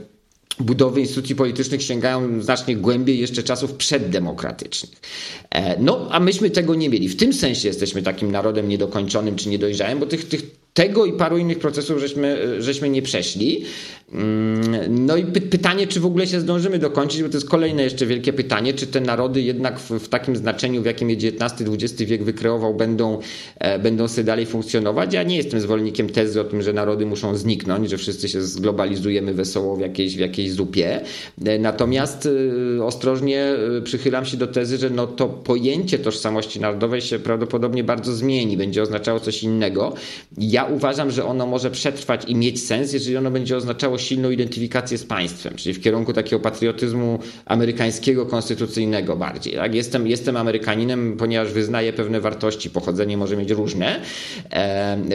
budowy instytucji politycznych sięgają znacznie głębiej jeszcze czasów przeddemokratycznych. No, a myśmy tego nie mieli. W tym sensie jesteśmy takim narodem niedokończonym czy niedojrzałym, bo tych, tych tego i paru innych procesów żeśmy, żeśmy nie przeszli. Mm, no i py pytanie, czy w ogóle się zdążymy dokończyć, bo to jest kolejne jeszcze wielkie pytanie, czy te narody jednak w, w takim znaczeniu, w jakim je XIX-XX wiek wykreował, będą, e, będą sobie dalej funkcjonować. Ja nie jestem zwolennikiem tezy o tym, że narody muszą zniknąć, że wszyscy się zglobalizujemy wesoło w jakiejś, w jakiejś zupie. E, natomiast e, ostrożnie e, przychylam się do tezy, że no to pojęcie tożsamości narodowej się prawdopodobnie bardzo zmieni, będzie oznaczało coś innego. Ja uważam, że ono może przetrwać i mieć sens, jeżeli ono będzie oznaczało silną identyfikację z państwem, czyli w kierunku takiego patriotyzmu amerykańskiego, konstytucyjnego bardziej. Tak? Jestem, jestem Amerykaninem, ponieważ wyznaję pewne wartości. Pochodzenie może mieć różne.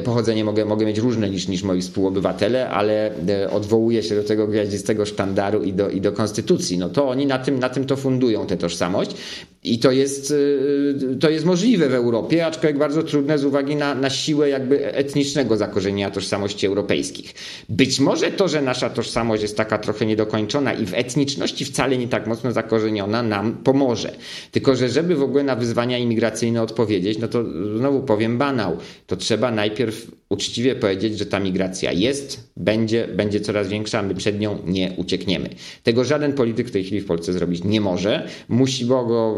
Pochodzenie mogę, mogę mieć różne niż, niż moi współobywatele, ale e, odwołuję się do tego gwiaździstego sztandaru i do, i do konstytucji. No to oni na tym, na tym to fundują tę tożsamość. I to jest, y, to jest możliwe w Europie, aczkolwiek bardzo trudne z uwagi na, na siłę jakby etnicznego zakorzenienia tożsamości europejskich. Być może to, że nasza tożsamość jest taka trochę niedokończona i w etniczności wcale nie tak mocno zakorzeniona, nam pomoże. Tylko, że żeby w ogóle na wyzwania imigracyjne odpowiedzieć, no to znowu powiem banał, to trzeba najpierw uczciwie powiedzieć, że ta migracja jest, będzie, będzie coraz większa, my przed nią nie uciekniemy. Tego żaden polityk w tej chwili w Polsce zrobić nie może. Musi, bo go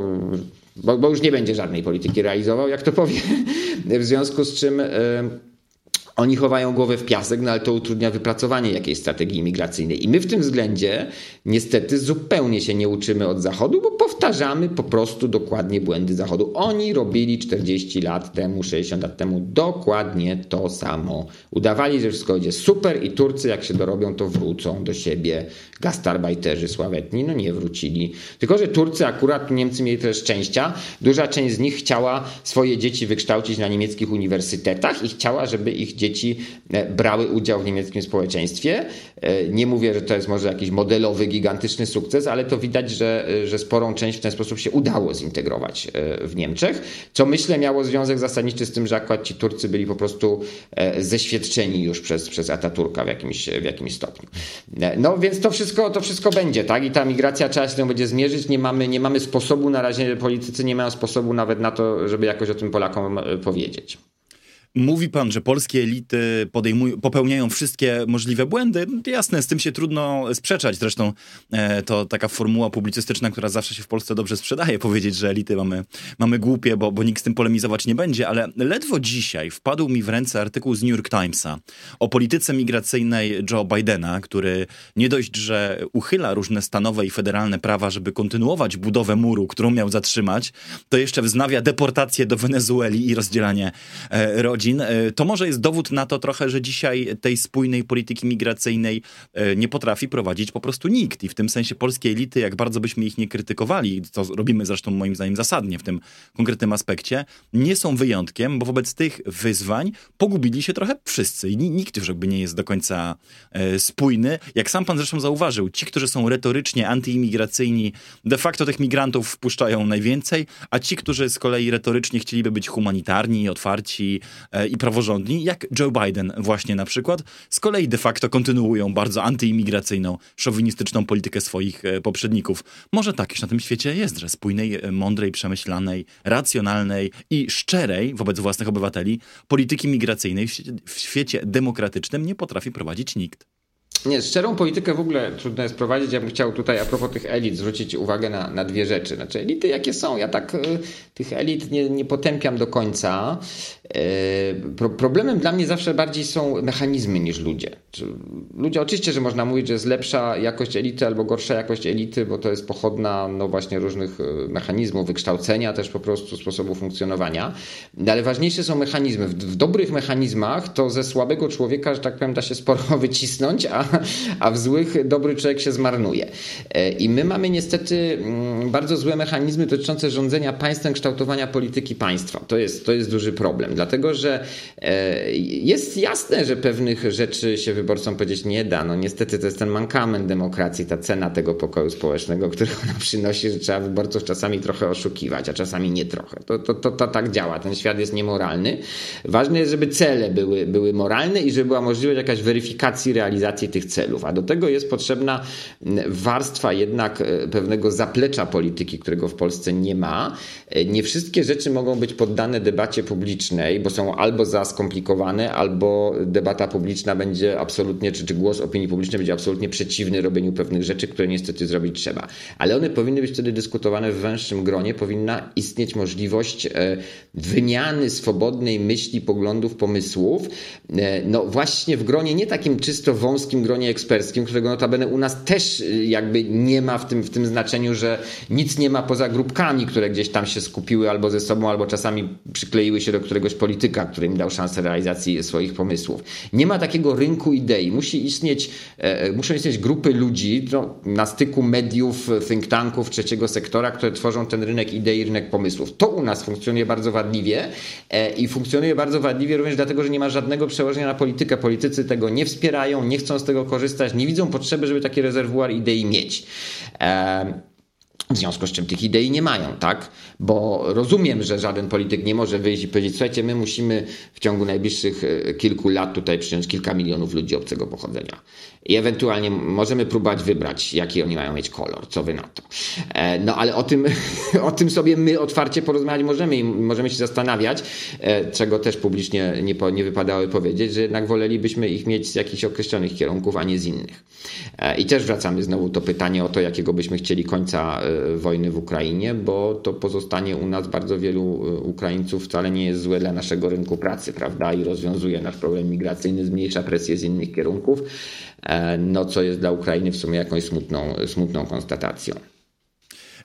bo, bo, już nie będzie żadnej polityki realizował, jak to powie. W związku z czym. Yy, oni chowają głowę w piasek, no ale to utrudnia wypracowanie jakiejś strategii imigracyjnej. I my w tym względzie niestety zupełnie się nie uczymy od Zachodu, bo powtarzamy po prostu dokładnie błędy Zachodu. Oni robili 40 lat temu, 60 lat temu dokładnie to samo. Udawali, że wszystko będzie super i Turcy jak się dorobią, to wrócą do siebie. Gastarbajterzy sławetni, no nie wrócili. Tylko, że Turcy akurat, Niemcy mieli też szczęścia. Duża część z nich chciała swoje dzieci wykształcić na niemieckich uniwersytetach i chciała, żeby ich dzieci dzieci e, brały udział w niemieckim społeczeństwie. E, nie mówię, że to jest może jakiś modelowy, gigantyczny sukces, ale to widać, że, e, że sporą część w ten sposób się udało zintegrować w Niemczech, co myślę miało związek zasadniczy z tym, że akurat ci Turcy byli po prostu zeświadczeni już przez, przez Ataturka w jakimś, w jakimś stopniu. No więc to wszystko, to wszystko będzie, tak? I ta migracja trzeba się będzie zmierzyć. Nie mamy, nie mamy sposobu, na razie politycy nie mają sposobu nawet na to, żeby jakoś o tym Polakom powiedzieć. Mówi pan, że polskie elity popełniają wszystkie możliwe błędy. Jasne, z tym się trudno sprzeczać. Zresztą e, to taka formuła publicystyczna, która zawsze się w Polsce dobrze sprzedaje, powiedzieć, że elity mamy, mamy głupie, bo, bo nikt z tym polemizować nie będzie, ale ledwo dzisiaj wpadł mi w ręce artykuł z New York Timesa o polityce migracyjnej Joe Bidena, który nie dość, że uchyla różne stanowe i federalne prawa, żeby kontynuować budowę muru, którą miał zatrzymać, to jeszcze wznawia deportację do Wenezueli i rozdzielanie e, rodzin e, to może jest dowód na to trochę, że dzisiaj tej spójnej polityki migracyjnej e, nie potrafi prowadzić po prostu nikt. I w tym sensie polskie elity, jak bardzo byśmy ich nie krytykowali, co robimy zresztą moim zdaniem zasadnie w tym konkretnym aspekcie, nie są wyjątkiem, bo wobec tych wyzwań pogubili się trochę wszyscy. I nikt już jakby nie jest do końca e, spójny. Jak sam pan zresztą zauważył, ci, którzy są retorycznie antyimigracyjni, de facto tych migrantów wpuszczają najwięcej, a ci, którzy z kolei retorycznie chcieliby być humanitarni, otwarci, i praworządni, jak Joe Biden właśnie na przykład, z kolei de facto kontynuują bardzo antyimigracyjną, szowinistyczną politykę swoich e, poprzedników. Może tak już na tym świecie jest, że spójnej, e, mądrej, przemyślanej, racjonalnej i szczerej wobec własnych obywateli polityki migracyjnej w świecie, w świecie demokratycznym nie potrafi prowadzić nikt. Nie, szczerą politykę w ogóle trudno jest prowadzić. Ja bym chciał tutaj a propos tych elit zwrócić uwagę na, na dwie rzeczy. Znaczy elity jakie są, ja tak y, tych elit nie, nie potępiam do końca. Y, pro, problemem dla mnie zawsze bardziej są mechanizmy niż ludzie. Ludzie oczywiście, że można mówić, że jest lepsza jakość elity albo gorsza jakość elity, bo to jest pochodna no właśnie różnych y, mechanizmów, wykształcenia też po prostu sposobu funkcjonowania. Ale ważniejsze są mechanizmy. W, dobrych mechanizmach to ze słabego człowieka, że tak powiem, da się sporo wycisnąć, a a w złych dobry człowiek się zmarnuje. E, I my mamy niestety mm, bardzo złe mechanizmy dotyczące rządzenia państwem, kształtowania polityki państwa. To jest, to jest duży problem, dlatego że e, jest jasne, że pewnych rzeczy się wyborcom powiedzieć nie da. No niestety to jest ten mankament demokracji, ta cena tego pokoju społecznego, który ona przynosi, że trzeba wyborców czasami trochę oszukiwać, a czasami nie trochę. To, to, to, to tak działa. Ten świat jest niemoralny. Ważne jest, żeby cele były, były moralne i żeby była możliwość jakaś weryfikacji realizacji tych celów. A do tego jest potrzebna warstwa jednak pewnego zaplecza polityki, którego w Polsce nie ma. Nie wszystkie rzeczy mogą być poddane debacie publicznej, bo są albo za skomplikowane, albo debata publiczna będzie absolutnie, czy, czy głos opinii publicznej będzie absolutnie przeciwny robieniu pewnych rzeczy, które niestety zrobić trzeba. Ale one powinny być wtedy dyskutowane w węższym gronie, powinna istnieć możliwość e, wymiany swobodnej myśli, poglądów, pomysłów. E, no właśnie w gronie nie takim czysto wąskim gronie eksperckim, którego notabene u nas też e, jakby nie ma w tym, w tym znaczeniu, że nic nie ma poza grupkami, które gdzieś tam się skupiły albo ze sobą, albo czasami przykleiły się do któregoś polityka, który im dał szansę realizacji swoich pomysłów. Nie ma takiego rynku idei. Musi istnieć, muszą istnieć grupy ludzi no, na styku mediów, think tanków, trzeciego sektora, które tworzą ten rynek idei, rynek pomysłów. To u nas funkcjonuje bardzo wadliwie e, i funkcjonuje bardzo wadliwie również dlatego, że nie ma żadnego przełożenia na politykę. Politycy tego nie wspierają, nie chcą z tego korzystać, nie widzą potrzeby, żeby taki rezerwuar idei mieć. E, w związku z czym tych idei nie mają, tak? Bo rozumiem, że żaden polityk nie może wyjść i powiedzieć, słuchajcie, my musimy w ciągu najbliższych e, kilku lat tutaj przyjąć kilka milionów ludzi obcego pochodzenia. I ewentualnie możemy próbować wybrać, jaki oni mają mieć kolor. Co wy na to? E, no ale o tym, o tym sobie my otwarcie porozmawiać możemy i możemy się zastanawiać, e, czego też publicznie nie, nie wypadały powiedzieć, że jednak wolelibyśmy ich mieć z jakichś określonych kierunków, a nie z innych. I też wracamy znowu do pytania o to, jakiego byśmy chcieli końca wojny w Ukrainie, bo to pozostanie u nas bardzo wielu e, Ukraińców wcale nie jest złe dla naszego rynku pracy, prawda? I rozwiązuje nasz problem migracyjny, zmniejsza presję z innych kierunków, e, no co jest dla Ukrainy w sumie jakąś smutną, smutną konstatacją.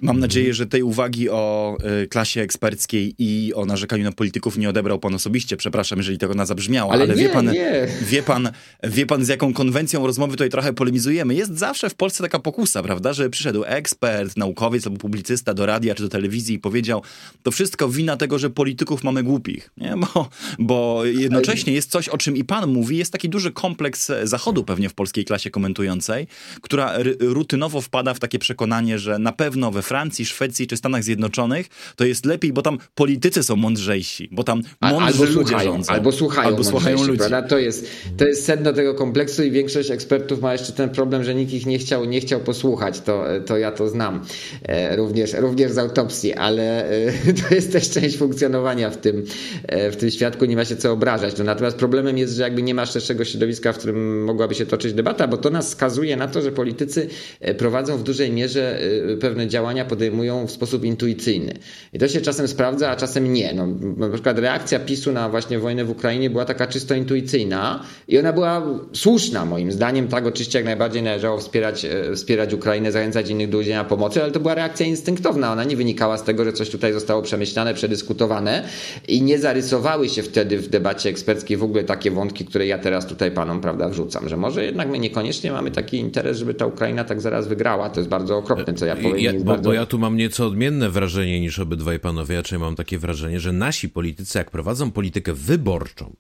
Mam nadzieję, że tej uwagi o y, klasie eksperckiej i o narzekaniu na polityków nie odebrał pan osobiście. Przepraszam, jeżeli tego na zabrzmiało, ale, ale nie, wie, pan, nie. wie, pan, wie pan, z jaką konwencją rozmowy tutaj trochę polemizujemy. Jest zawsze w Polsce taka pokusa, prawda, że przyszedł ekspert, naukowiec albo publicysta do radia czy do telewizji i powiedział, to wszystko wina tego, że polityków mamy głupich. Nie? Bo, bo jednocześnie jest coś, o czym i pan mówi, jest taki duży kompleks zachodu pewnie w polskiej klasie komentującej, która rutynowo wpada w takie przekonanie, że na pewno we Francji, Szwecji czy Stanach Zjednoczonych, to jest lepiej, bo tam politycy są mądrzejsi, bo tam mądrzy albo ludzie słuchają, rządzą. Albo słuchają, albo słuchają ludzi. Prawda? To, jest, to jest sedno tego kompleksu i większość ekspertów ma jeszcze ten problem, że nikt ich nie chciał, nie chciał posłuchać. To, to ja to znam e, również, również z autopsji, ale e, to jest też część funkcjonowania w tym, e, w tym świadku, nie ma się co obrażać. No, natomiast problemem jest, że jakby nie ma szerszego środowiska, w którym mogłaby się toczyć debata, bo to nas skazuje na to, że politycy prowadzą w dużej mierze pewne działania, podejmują w sposób intuicyjny. I to się czasem sprawdza, a czasem nie. No, na przykład reakcja PiSu na właśnie wojnę w Ukrainie była taka czysto intuicyjna i ona była słuszna moim zdaniem. Tak, oczywiście jak najbardziej należało wspierać, e, wspierać Ukrainę, zachęcać innych do udzielenia pomocy, ale to była reakcja instynktowna. Ona nie wynikała z tego, że coś tutaj zostało przemyślane, przedyskutowane i nie zarysowały się wtedy w debacie eksperckiej w ogóle takie wątki, które ja teraz tutaj panom prawda, wrzucam, że może jednak my niekoniecznie mamy taki interes, żeby ta Ukraina tak zaraz wygrała. To jest bardzo okropne, co ja powiem. Ja, bo, bo ja tu mam nieco odmienne wrażenie niż obydwaj panowie, ja mam takie wrażenie, że nasi politycy, jak prowadzą politykę wyborczą,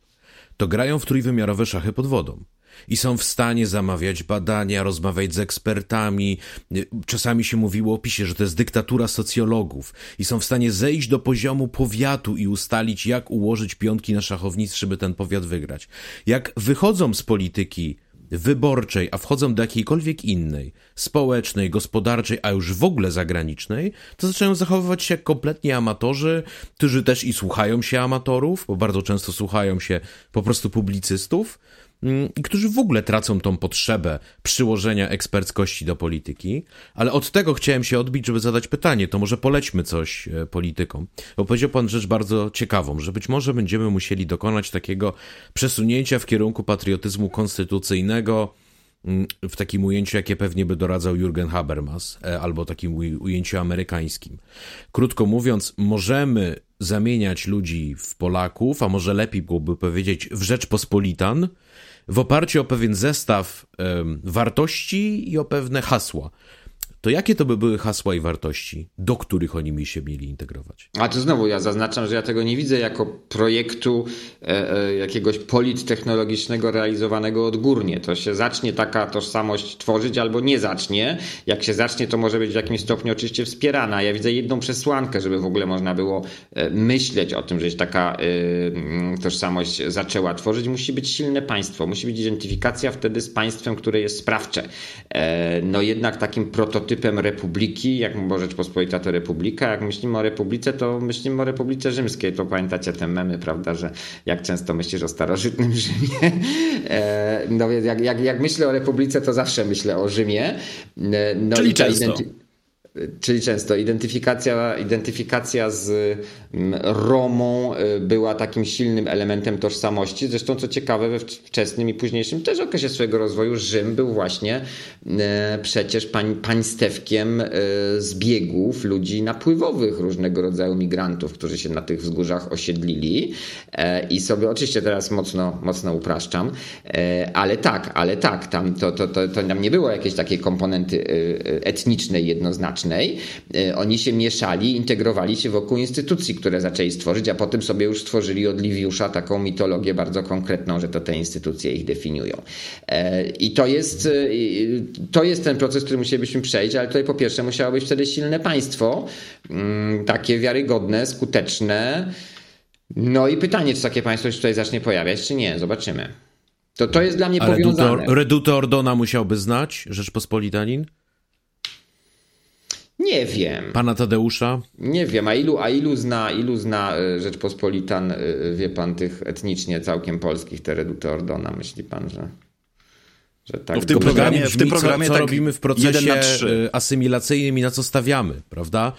to grają w trójwymiarowe szachy pod wodą. I są w stanie zamawiać badania, rozmawiać z ekspertami. Czasami się mówiło o PiSie, że to jest dyktatura socjologów. I są w stanie zejść do poziomu powiatu i ustalić, jak ułożyć piątki na szachownicy, żeby ten powiat wygrać. Jak wychodzą z polityki wyborczej, a wchodzą do jakiejkolwiek innej, społecznej, gospodarczej, a już w ogóle zagranicznej, to zaczynają zachowywać się jak kompletnie amatorzy, którzy też i słuchają się amatorów, bo bardzo często słuchają się po prostu publicystów, i którzy w ogóle tracą tą potrzebę przyłożenia eksperckości do polityki, ale od tego chciałem się odbić, żeby zadać pytanie, to może polećmy coś e, politykom. Bo powiedział pan rzecz bardzo ciekawą, że być może będziemy musieli dokonać takiego przesunięcia w kierunku patriotyzmu konstytucyjnego, mm, w takim ujęciu, jakie pewnie by doradzał Jürgen Habermas, e, albo takim ujęciu amerykańskim. Krótko mówiąc, możemy zamieniać ludzi w Polaków, a może lepiej byłoby powiedzieć w Rzeczpospolitan, w oparciu o pewien zestaw wartości i o pewne hasła. To jakie to by były hasła i wartości, do których oni mi się mieli integrować? A to znowu ja zaznaczam, że ja tego nie widzę jako projektu e, e, jakiegoś polittechnologicznego realizowanego odgórnie. To się zacznie taka tożsamość tworzyć albo nie zacznie. Jak się zacznie, to może być w jakimś stopniu oczywiście wspierana. Ja widzę jedną przesłankę, żeby w ogóle można było e, myśleć o tym, że się taka e, tożsamość zaczęła tworzyć. Musi być silne państwo, musi być identyfikacja wtedy z państwem, które jest sprawcze. E, no jednak takim prototypem republiki, jak bo Rzeczpospolita to republika, jak myślimy o republice, to myślimy o republice rzymskiej. To pamiętacie te memy, prawda, że jak często myślisz o starożytnym Rzymie. No więc jak, jak, jak myślę o republice, to zawsze myślę o Rzymie. No Czyli często. Czyli często identyfikacja, identyfikacja z mm, Romą y, była takim silnym elementem tożsamości. Zresztą, co ciekawe, we wczesnym i późniejszym też okresie swojego rozwoju Rzym był właśnie y, przecież pań, państewkiem y, zbiegów ludzi napływowych, różnego rodzaju migrantów, którzy się na tych wzgórzach osiedlili. E, I sobie oczywiście teraz mocno, mocno upraszczam, e, ale tak, ale tak, tam to, to, to, to tam nie było jakiejś takiej komponenty etnicznej jednoznacznej E, oni się mieszali, integrowali się wokół instytucji, które zaczęli stworzyć, a potem sobie już stworzyli od Liwiusza taką mitologię bardzo konkretną, że to te instytucje ich definiują. E, I to jest, e, to jest ten proces, który musielibyśmy przejść, ale tutaj po pierwsze musiało być wtedy silne państwo, mm, takie wiarygodne, skuteczne. No i pytanie, czy takie państwo się tutaj zacznie pojawiać, czy nie, zobaczymy. To, to jest dla mnie A powiązane. Reduto Ordona musiałby znać Rzeczpospolitanin? Nie wiem. Pana Tadeusza? Nie wiem, a ilu, a ilu zna, ilu zna e, Rzeczpospolitan, e, wie pan, tych etnicznie całkiem polskich, te Reduty Ordona, myśli pan, że... Że tak no w tym programie, w tym programie co, co tak robimy w procesie asymilacyjnym i na co stawiamy, prawda?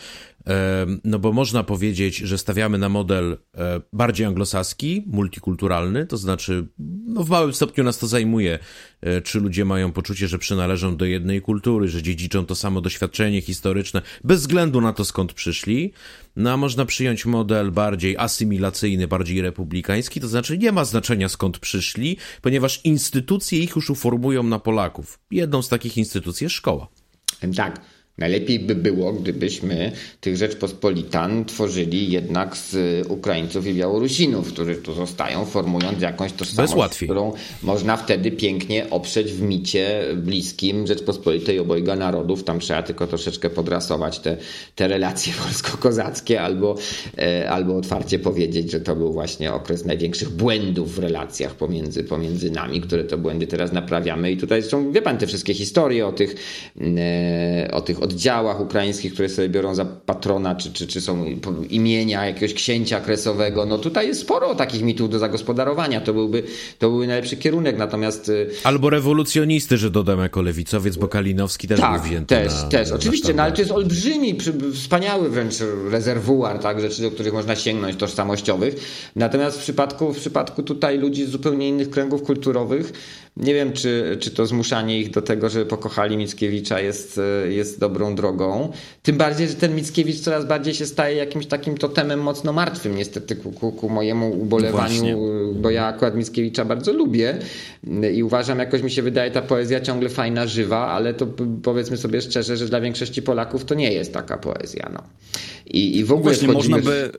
No bo można powiedzieć, że stawiamy na model e, bardziej anglosaski, multikulturalny, to znaczy no w małym stopniu nas to zajmuje, e, czy ludzie mają poczucie, że przynależą do jednej kultury, że dziedziczą to samo doświadczenie historyczne, bez względu na to skąd przyszli. No a można przyjąć model bardziej asymilacyjny, bardziej republikański, to znaczy nie ma znaczenia skąd przyszli, ponieważ instytucje ich już uformują na Polaków. Jedną z takich instytucji jest szkoła. Tak. Najlepiej by było, gdybyśmy tych Rzeczpospolitan tworzyli jednak z Ukraińców i Białorusinów, którzy tu zostają, formując jakąś tożsamość, którą można wtedy pięknie oprzeć w micie bliskim Rzeczpospolitej obojga narodów. Tam trzeba tylko troszeczkę podrasować te, te relacje polsko-kozackie albo, e, albo otwarcie powiedzieć, że to był właśnie okres największych błędów w relacjach pomiędzy, pomiędzy nami, które to błędy teraz naprawiamy. I tutaj są, wie pan, te wszystkie historie o tych, e, o tych oddziałach ukraińskich, które sobie biorą za patrona, czy, czy, czy są imienia jakiegoś księcia kresowego. No tutaj jest sporo takich mitów do zagospodarowania. To byłby, to byłby najlepszy kierunek, natomiast... Y, Albo rewolucjonisty, że dodam jako lewicowiec, bo Kalinowski też tak, był wzięty też, na, też, na oczywiście, no ale to jest olbrzymi, wspaniały wręcz rezerwuar, tak, rzeczy, do których można sięgnąć, tożsamościowych. Natomiast w przypadku, w przypadku tutaj ludzi z zupełnie innych kręgów kulturowych, nie wiem, czy, czy to zmuszanie ich do tego, żeby pokochali Mickiewicza jest, jest dobrą drogą. Tym bardziej, że ten Mickiewicz coraz bardziej się staje jakimś takim totemem mocno martwym, niestety ku, ku, ku mojemu ubolewaniu, no bo ja akurat Mickiewicza bardzo lubię i uważam, jakoś mi się wydaje ta poezja ciągle fajna, żywa, ale to powiedzmy sobie szczerze, że dla większości Polaków to nie jest taka poezja. No. I, i w ogóle Właśnie można by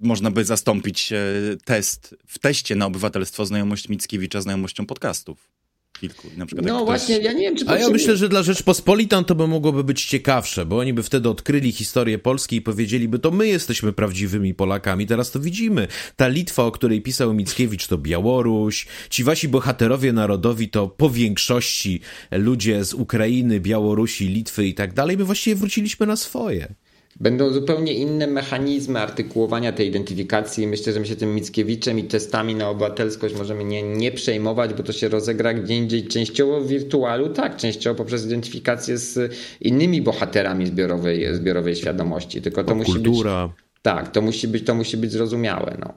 można by zastąpić e, test w teście na obywatelstwo znajomość Mickiewicza znajomością podcastów. Kilku, na przykład no właśnie, ktoś... ja nie wiem, czy A ja myślę, że dla Rzeczpospolitan to by mogłoby być ciekawsze, bo oni by wtedy odkryli historię Polski i powiedzieliby, to my jesteśmy prawdziwymi Polakami, teraz to widzimy. Ta Litwa, o której pisał Mickiewicz, to Białoruś, ci wasi bohaterowie narodowi to po większości ludzie z Ukrainy, Białorusi, Litwy i tak dalej. My właściwie wróciliśmy na swoje. Będą zupełnie inne mechanizmy artykułowania tej identyfikacji. Myślę, że my się tym Mickiewiczem i testami na obywatelskość możemy nie, nie przejmować, bo to się rozegra gdzie indziej, częściowo w wirtualu, tak, częściowo poprzez identyfikację z innymi bohaterami zbiorowej, zbiorowej świadomości. Tylko to o, musi kultura. być. Tak, to musi być, to musi być zrozumiałe. No.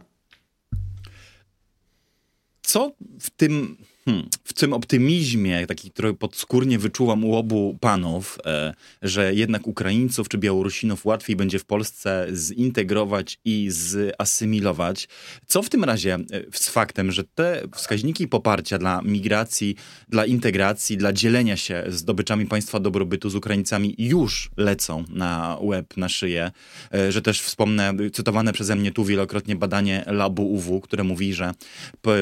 Co w tym Hmm. W tym optymizmie, taki, który podskórnie wyczułam u obu panów, e, że jednak Ukraińców czy Białorusinów łatwiej będzie w Polsce zintegrować i zasymilować. Co w tym razie e, z faktem, że te wskaźniki poparcia dla migracji, dla integracji, dla dzielenia się zdobyczami państwa dobrobytu z Ukraińcami już lecą na łeb, na szyję, e, że też wspomnę cytowane przeze mnie tu wielokrotnie badanie Labu UW, które mówi, że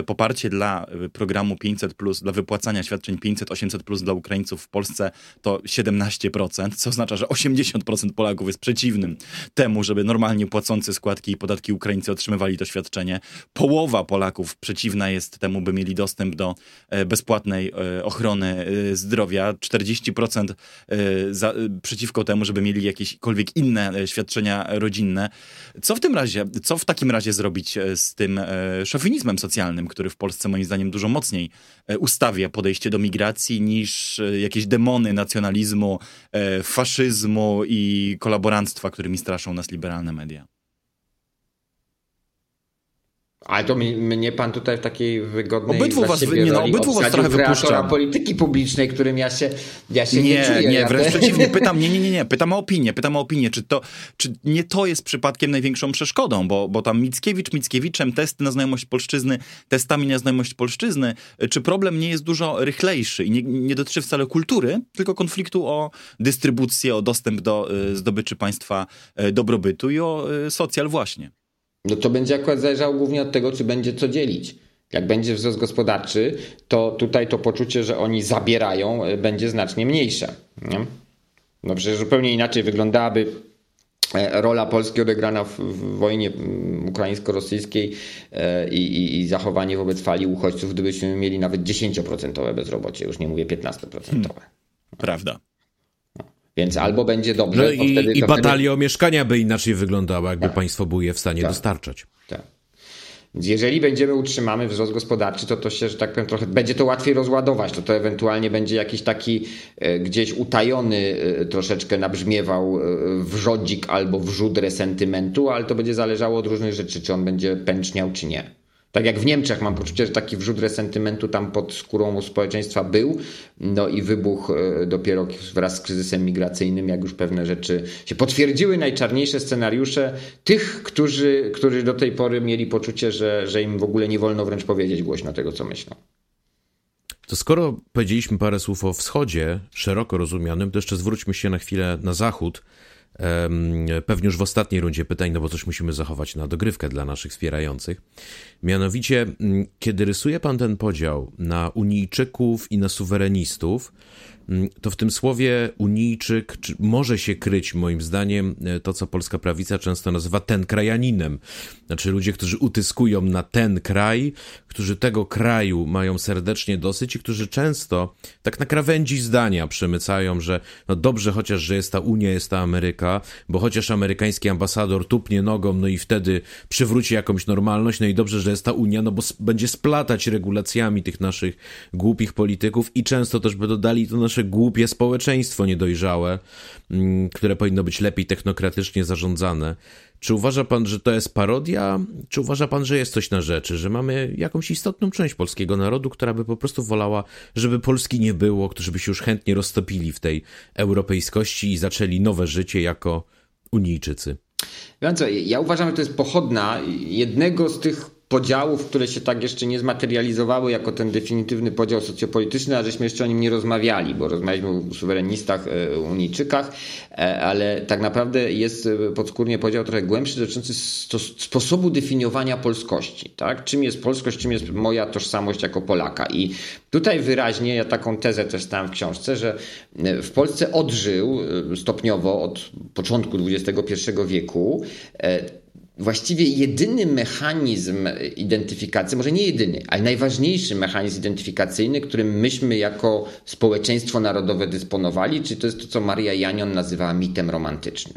poparcie dla programu 5 500 plus, dla wypłacania świadczeń 500, 800 plus dla Ukraińców w Polsce to 17%, co oznacza, że 80% Polaków jest przeciwnym temu, żeby normalnie płacący składki i podatki Ukraińcy otrzymywali to świadczenie. Połowa Polaków przeciwna jest temu, by mieli dostęp do e, bezpłatnej e, ochrony e, zdrowia. 40% za, przeciwko temu, żeby mieli jakiekolwiek inne świadczenia rodzinne. Co w tym razie, co w takim razie zrobić z tym szowinizmem socjalnym, który w Polsce moim zdaniem dużo mocniej ustawia podejście do migracji niż e, jakieś demony nacjonalizmu, e, faszyzmu i kolaborantstwa, którymi straszą nas liberalne media. Ale to mnie pan tutaj w takiej wygodnej obydwu was, nie, no, obydwu was trochę wypuszczam. polityki publicznej, którym ja się, ja się nie, nie czuję. Nie, wręcz przeciwnie. Pytam, nie, nie, nie, nie. Pytam o opinię. Pytam o opinię. Czy, to, czy nie to jest przypadkiem największą przeszkodą? Bo, bo tam Mickiewicz Mickiewiczem, testy na znajomość polszczyzny, testami na znajomość polszczyzny. Czy problem nie jest dużo rychlejszy i nie, nie dotyczy wcale kultury, tylko konfliktu o dystrybucję, o dostęp do y, zdobyczy państwa y, dobrobytu i o y, socjal właśnie? No to będzie akurat zależało głównie od tego, czy będzie co dzielić. Jak będzie wzrost gospodarczy, to tutaj to poczucie, że oni zabierają, e, będzie znacznie mniejsze. Nie? No przecież zupełnie inaczej wyglądałaby e, rola Polski odegrana w, wojnie mm, ukraińsko-rosyjskiej e, i, i, i, zachowanie wobec fali uchodźców, gdybyśmy mieli nawet 10% bezrobocie, już nie mówię 15%. Hmm. Prawda. Więc albo będzie dobrze. No i, wtedy, i batalia wtedy... o mieszkania by inaczej wyglądała, jakby tak. państwo było je w stanie tak. dostarczać. Tak. Więc jeżeli będziemy utrzymamy wzrost gospodarczy, to to się, że tak powiem, trochę będzie to łatwiej rozładować. To to ewentualnie będzie jakiś taki e, gdzieś utajony e, troszeczkę nabrzmiewał e, wrzodzik albo wrzód resentymentu, ale to będzie zależało od różnych rzeczy, czy on będzie pęczniał, czy nie. Tak jak w Niemczech mam poczucie, że taki wrzut resentymentu tam pod skórą społeczeństwa był, no i wybuch e, dopiero wraz z kryzysem migracyjnym, jak już pewne rzeczy się potwierdziły, najczarniejsze scenariusze tych, którzy, którzy do tej pory mieli poczucie, że, że im w ogóle nie wolno wręcz powiedzieć głośno tego, co myślą. To skoro powiedzieliśmy parę słów o wschodzie, szeroko rozumianym, to jeszcze zwróćmy się na chwilę na zachód pewnie już w ostatniej rundzie pytań, no bo coś musimy zachować na dogrywkę dla naszych wspierających. Mianowicie, kiedy rysuje pan ten podział na Unijczyków i na suwerenistów, Mm, to w tym słowie unijczyk może się kryć, moim zdaniem, e, to, co polska prawica często nazywa ten krajaninem. Znaczy ludzie, którzy utyskują na ten kraj, którzy tego kraju mają serdecznie dosyć i którzy często tak na krawędzi zdania przemycają, że no dobrze chociaż, że jest ta Unia, jest ta Ameryka, bo chociaż amerykański ambasador tupnie nogą, no i wtedy przywróci jakąś normalność, no i dobrze, że jest ta Unia, no bo będzie splatać regulacjami tych naszych głupich polityków i często też by dodali to nasze nasze głupie społeczeństwo niedojrzałe, mm, które powinno być lepiej technokratycznie zarządzane. Czy uważa pan, że to jest parodia? Czy uważa pan, że jest coś na rzeczy, że mamy jakąś istotną część polskiego narodu, która by po prostu wolała, żeby Polski nie było, którzy by się już chętnie roztopili w tej europejskości i zaczęli nowe życie jako Unijczycy? Ja uważam, że to jest pochodna jednego z tych podziałów, które się tak jeszcze nie zmaterializowały jako ten definitywny podział socjopolityczny, a żeśmy jeszcze o nim nie rozmawiali, bo rozmawialiśmy o suwerenistach, e, unijczykach, e, ale tak naprawdę jest e, podskórnie podział trochę głębszy dotyczący sposobu definiowania polskości. Tak? Czym jest polskość, czym jest moja tożsamość jako Polaka. I tutaj wyraźnie, ja taką tezę też stałem w książce, że w Polsce odżył stopniowo od początku XXI wieku właściwie jedyny mechanizm identyfikacji, może nie jedyny, ale najważniejszy mechanizm identyfikacyjny, którym myśmy jako społeczeństwo narodowe dysponowali, czy to jest to, co Maria Janion nazywała mitem romantycznym.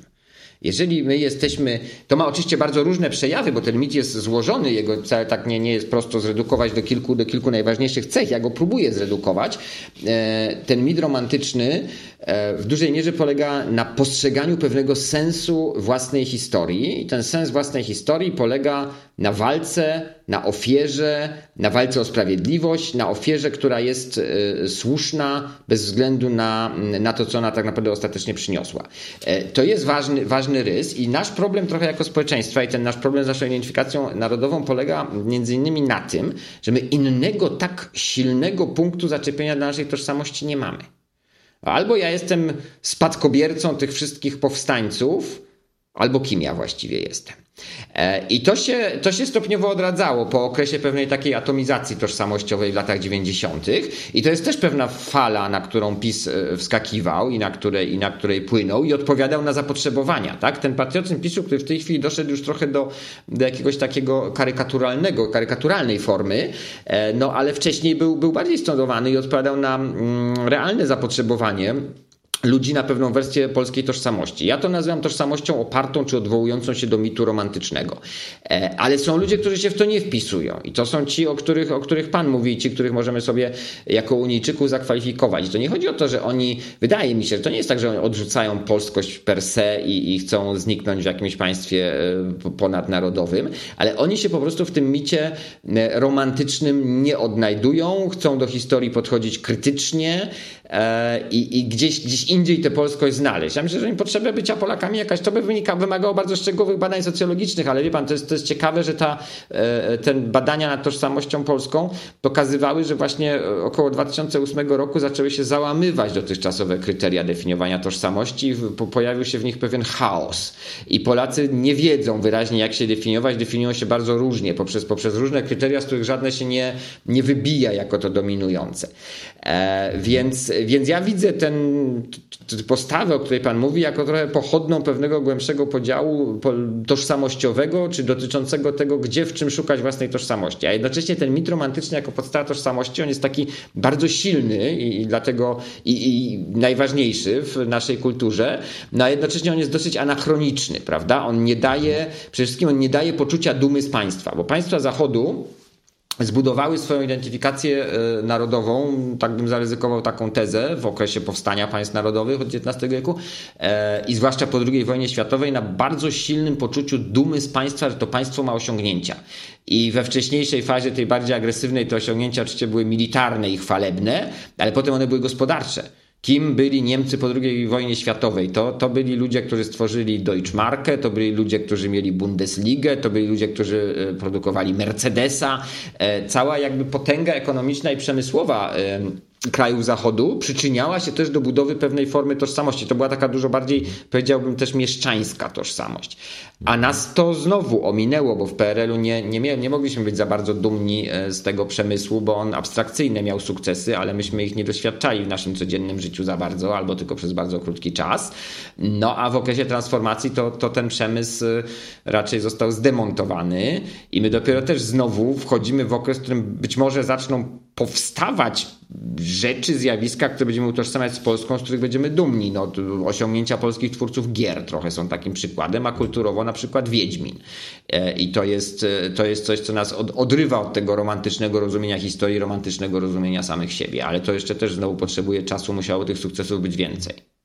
Jeżeli my jesteśmy, to ma oczywiście bardzo różne przejawy, bo ten mit jest złożony, jego wcale tak nie, nie jest prosto zredukować do kilku, do kilku najważniejszych cech. Ja go próbuję zredukować. E, ten mit romantyczny w dużej mierze polega na postrzeganiu pewnego sensu własnej historii. I ten sens własnej historii polega na walce, na ofierze, na walce o sprawiedliwość, na ofierze, która jest słuszna bez względu na, na to, co ona tak naprawdę ostatecznie przyniosła. To jest ważny, ważny rys i nasz problem trochę jako społeczeństwa i ten nasz problem z naszą identyfikacją narodową polega między innymi na tym, że my innego tak silnego punktu zaczepienia dla naszej tożsamości nie mamy. Albo ja jestem spadkobiercą tych wszystkich powstańców, albo kim ja właściwie jestem. E, I to się, to się stopniowo odradzało po okresie pewnej takiej atomizacji tożsamościowej w latach 90. I to jest też pewna fala, na którą PiS e, wskakiwał i na której, i na której płynął i odpowiadał na zapotrzebowania. Tak? Ten patriotyzm PiSu, który w tej chwili doszedł już trochę do, do jakiegoś takiego karykaturalnego, karykaturalnej formy, e, no ale wcześniej był, był bardziej stądowany i odpowiadał na mm, realne zapotrzebowanie ludzi na pewną wersję polskiej tożsamości. Ja to nazywam tożsamością opartą czy odwołującą się do mitu romantycznego. E, ale są ludzie, którzy się w to nie wpisują. I to są ci, o których, o których Pan mówi, ci, których możemy sobie jako Unijczyków zakwalifikować. I to nie chodzi o to, że oni, wydaje mi się, że to nie jest tak, że oni odrzucają polskość per se i, i chcą zniknąć w jakimś państwie e, ponadnarodowym, ale oni się po prostu w tym micie e, romantycznym nie odnajdują, chcą do historii podchodzić krytycznie i, i gdzieś, gdzieś indziej tę polskość znaleźć. Ja myślę, że im potrzeba bycia Polakami jakaś, to by wynika, wymagało bardzo szczegółowych badań socjologicznych, ale wie pan, to jest, to jest ciekawe, że ta, e, ten badania nad tożsamością polską pokazywały, że właśnie e, około 2008 roku zaczęły się załamywać dotychczasowe kryteria definiowania tożsamości pojawił się w nich pewien chaos. I Polacy nie wiedzą wyraźnie, jak się definiować, definiują się bardzo różnie, poprzez, poprzez różne kryteria, z których żadne się nie, nie wybija jako to dominujące. E, więc, więc ja widzę ten, postawę, o której Pan mówi, jako trochę pochodną pewnego głębszego podziału tożsamościowego, czy dotyczącego tego, gdzie w czym szukać własnej tożsamości. A jednocześnie ten mit romantyczny jako podstawa tożsamości, on jest taki bardzo silny i, i dlatego i, i, najważniejszy w naszej kulturze, no a jednocześnie on jest dosyć anachroniczny, prawda? On nie daje, przede wszystkim on nie daje poczucia dumy z państwa, bo państwa Zachodu zbudowały swoją identyfikację e, narodową, tak bym zaryzykował taką tezę w okresie powstania państw narodowych od XIX wieku e, i zwłaszcza po II wojnie światowej na bardzo silnym poczuciu dumy z państwa, że to państwo ma osiągnięcia. I we wcześniejszej fazie, tej bardziej agresywnej, te osiągnięcia oczywiście były militarne i chwalebne, ale potem one były gospodarcze. Kim byli Niemcy po II wojnie światowej? To, to byli ludzie, którzy stworzyli Deutschmarkę, to byli ludzie, którzy mieli Bundesligę, to byli ludzie, którzy e, produkowali Mercedesa. E, cała jakby potęga ekonomiczna i przemysłowa krajów Zachodu przyczyniała się też do budowy pewnej formy tożsamości. To była taka dużo bardziej, powiedziałbym, też mieszczańska tożsamość. A nas to znowu ominęło, bo w PRL-u nie, nie, nie mogliśmy być za bardzo dumni e, z tego przemysłu, bo on abstrakcyjnie miał sukcesy, ale myśmy ich nie doświadczali w naszym codziennym życiu za bardzo, albo tylko przez bardzo krótki czas. No a w okresie transformacji to, to ten przemysł e, raczej został zdemontowany i my dopiero też znowu wchodzimy w okres, w którym być może zaczną powstawać rzeczy, zjawiska, które będziemy utożsamiać z Polską, z których będziemy dumni. No, osiągnięcia polskich twórców gier trochę są takim przykładem, a kulturowo na przykład Wiedźmin. E, I to jest, e, to jest coś, co nas od, odrywa od tego romantycznego rozumienia historii, romantycznego rozumienia samych siebie. Ale to jeszcze też znowu potrzebuje czasu, musiało tych sukcesów być więcej.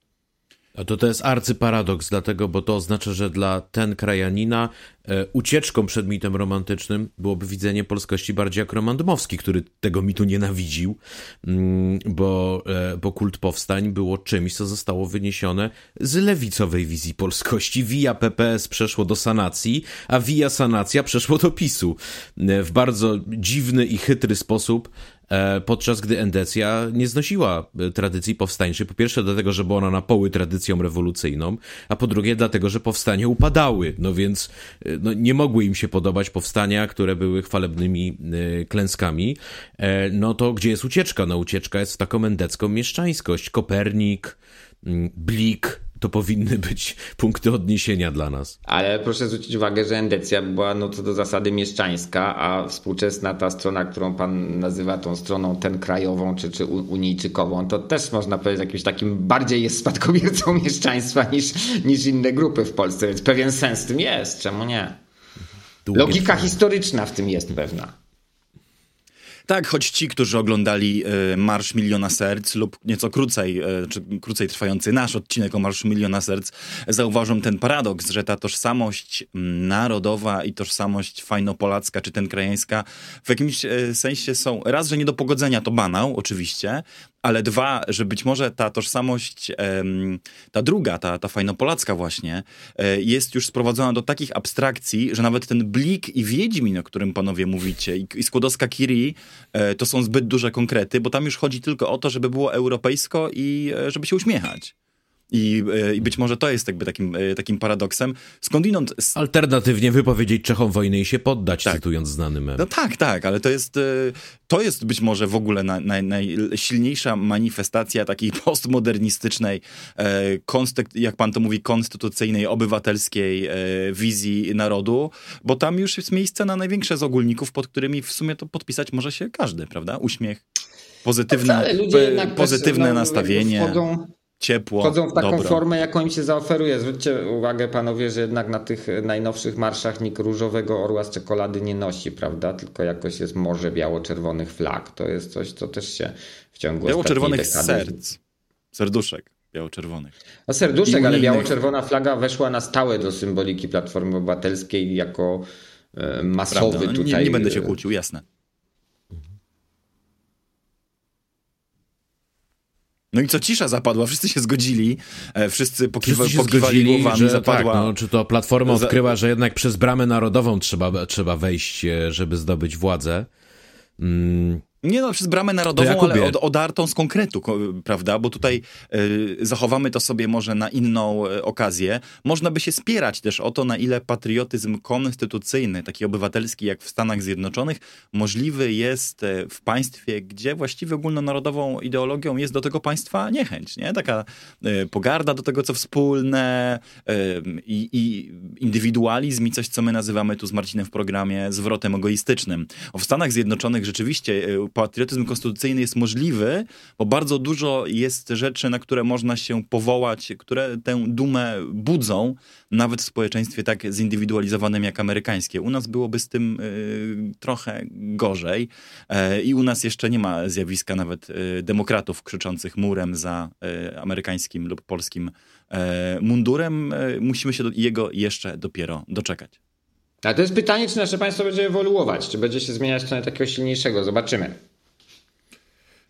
A to to jest arcyparadoks, dlatego, bo to oznacza, że dla ten krajanina e, ucieczką przed mitem romantycznym byłoby widzenie polskości bardziej jak Roman Dmowski, który tego mitu nienawidził, mm, bo, e, bo kult powstań było czymś, co zostało wyniesione z lewicowej wizji polskości. Via PPS przeszło do sanacji, a via sanacja przeszło do PiSu. E, w bardzo dziwny i chytry sposób podczas gdy Endecja nie znosiła e, tradycji powstańczej. Po pierwsze dlatego, że była ona na poły tradycją rewolucyjną, a po drugie dlatego, że powstania upadały. No więc e, no, nie mogły im się podobać powstania, które były chwalebnymi klęskami. No to gdzie jest ucieczka? No ucieczka jest w taką endecką mieszczańskość. Kopernik, mm, Blik, to powinny być punkty odniesienia dla nas. Ale proszę zwrócić uwagę, że endecja była no co do zasady mieszczańska, a współczesna ta strona, którą pan nazywa tą stroną ten krajową czy, czy unijczykową, to też można powiedzieć jakimś takim bardziej jest spadkobiercą mieszczaństwa niż, niż inne grupy w Polsce, więc pewien sens w tym jest, czemu nie? Logika historyczna w tym jest pewna. Tak, choć ci, którzy oglądali y, Marsz Miliona Serc lub nieco krócej, y, czy krócej trwający nasz odcinek o Marszu Miliona Serc, zauważą ten paradoks, że ta tożsamość narodowa i tożsamość fajnopolacka czy ten krajeńska w jakimś y, sensie są raz, że nie do pogodzenia, to banał oczywiście, ale dwa, że być może ta tożsamość, ta druga, ta, ta fajnopolacka właśnie, e, jest już sprowadzona do takich abstrakcji, że nawet ten Blik i Wiedźmin, o którym panowie mówicie, i Skłodowska Kiri, e, to są zbyt duże konkrety, bo tam już chodzi tylko o to, żeby było europejsko i e, żeby się uśmiechać. I, I, być może to jest jakby takim, takim paradoksem. Skądinąd... Alternatywnie wypowiedzieć Czechom wojny i się poddać, tak. cytując znany mem. No tak, tak, ale to jest, to jest być może w ogóle na, na, najsilniejsza manifestacja takiej postmodernistycznej, jak pan to mówi, konstytucyjnej, obywatelskiej wizji narodu, bo tam już jest miejsce na największe z ogólników, pod którymi w sumie to podpisać może się każdy, prawda? Uśmiech, pozytywne, pozytywne nastawienie. Wchodzą ciepło. Wchodzą w taką dobro. formę, jaką im się zaoferuje. Zwróćcie uwagę, panowie, że jednak na tych najnowszych marszach nikt różowego orła z czekolady nie nosi, prawda? Tylko jakoś jest morze biało-czerwonych flag. To jest coś, co też się w ciągu Biało-czerwonych serc. Serduszek biało-czerwonych. No serduszek, ale biało-czerwona flaga weszła na stałe do symboliki Platformy Obywatelskiej jako e, masowy Prawda. No, tutaj. Nie, nie będę się kłócił, jasne. No i co cisza zapadła, wszyscy się zgodzili, e, wszyscy, pokiwa, wszyscy pokiwali zgodzili, głowami, że zapadła... Tak, no, czy to Platforma odkryła, że jednak przez bramę narodową trzeba, trzeba wejść, e, żeby zdobyć władzę. Mm, nie no, przez bramę narodową, ale od, odartą z konkretu, prawda? Bo tutaj y, zachowamy to sobie może na inną y, okazję. Można by się spierać też o to, na ile patriotyzm konstytucyjny, taki obywatelski jak w Stanach Zjednoczonych, możliwy jest y, w państwie, gdzie właściwie ogólnonarodową ideologią jest do tego państwa niechęć, nie? Taka pogarda do tego, co wspólne i, i indywidualizm i coś, co my nazywamy tu z Marcinem w programie zwrotem egoistycznym. O, w Stanach Zjednoczonych rzeczywiście patriotyzm konstytucyjny jest możliwy, bo bardzo dużo jest rzeczy, na które można się powołać, które tę dumę budzą, nawet w społeczeństwie tak zindywidualizowanym jak amerykańskie. U nas byłoby z tym y, trochę gorzej y, i u nas jeszcze nie ma zjawiska nawet y, demokratów krzyczących murem za amerykańskim lub polskim mundurem. Musimy się do jego jeszcze dopiero doczekać. A to jest pytanie, czy nasze państwo będzie ewoluować, czy będzie się zmieniać w stronę takiego silniejszego. Zobaczymy.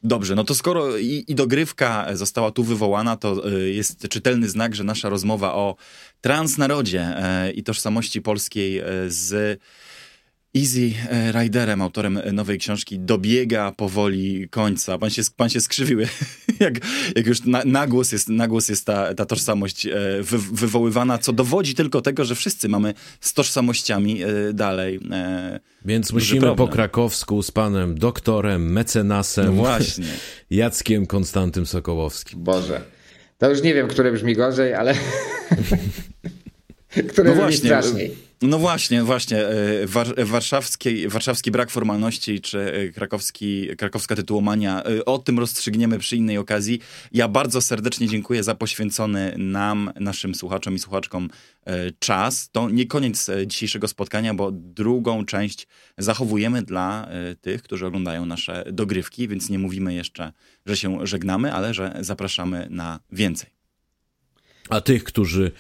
Dobrze, no to skoro i, i dogrywka została tu wywołana, to y, jest czytelny znak, że nasza rozmowa o transnarodzie e, i tożsamości polskiej e, z Easy e, Riderem, autorem nowej książki, dobiega powoli końca. Pan się, pan się skrzywił, jak, jak już na, nagłos jest, nagłos jest ta, ta tożsamość e, wy, wywoływana, co dowodzi tylko tego, że wszyscy mamy z tożsamościami e, dalej. Więc musimy problem. po krakowsku z panem doktorem, mecenasem, no właśnie. Jackiem Konstantym Sokołowskim. Boże, to już nie wiem, które brzmi gorzej, ale... które no brzmi straszniej. No właśnie, właśnie. E, war, warszawski, warszawski brak formalności, czy e, krakowski, krakowska tytułomania, e, o tym rozstrzygniemy przy innej okazji. Ja bardzo serdecznie dziękuję za poświęcony nam, naszym słuchaczom i słuchaczkom czas. To nie koniec dzisiejszego spotkania, bo drugą część zachowujemy dla tych, którzy oglądają nasze dogrywki, więc nie mówimy jeszcze, że się żegnamy, ale że zapraszamy na więcej. A tych, którzy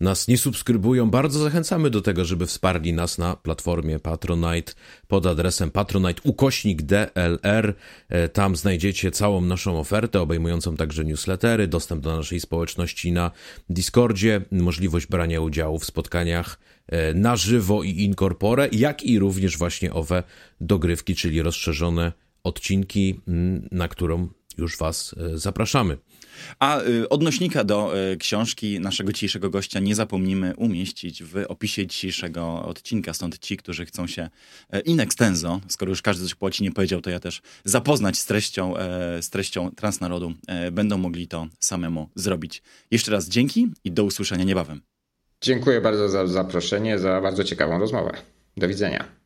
nas nie subskrybują, bardzo zachęcamy do tego, żeby wsparli nas na platformie Patronite pod adresem patronite ukośnik DLR. E, tam znajdziecie całą naszą ofertę, obejmującą także newslettery, dostęp do naszej społeczności na Discordzie, możliwość brania udziału w spotkaniach e, na żywo i incorpore, jak i również właśnie owe dogrywki, czyli rozszerzone odcinki, na którą już Was e, zapraszamy. A y, odnośnika do y, książki naszego dzisiejszego gościa nie zapomnimy umieścić w opisie dzisiejszego odcinka, stąd ci, którzy chcą się e, in extenso, skoro już każdy coś po nie powiedział, to ja też zapoznać z treścią, e, z treścią Transnarodu, e, będą mogli to samemu zrobić. Jeszcze raz dzięki i do usłyszenia niebawem. Dziękuję bardzo za zaproszenie, za bardzo ciekawą rozmowę. Do widzenia.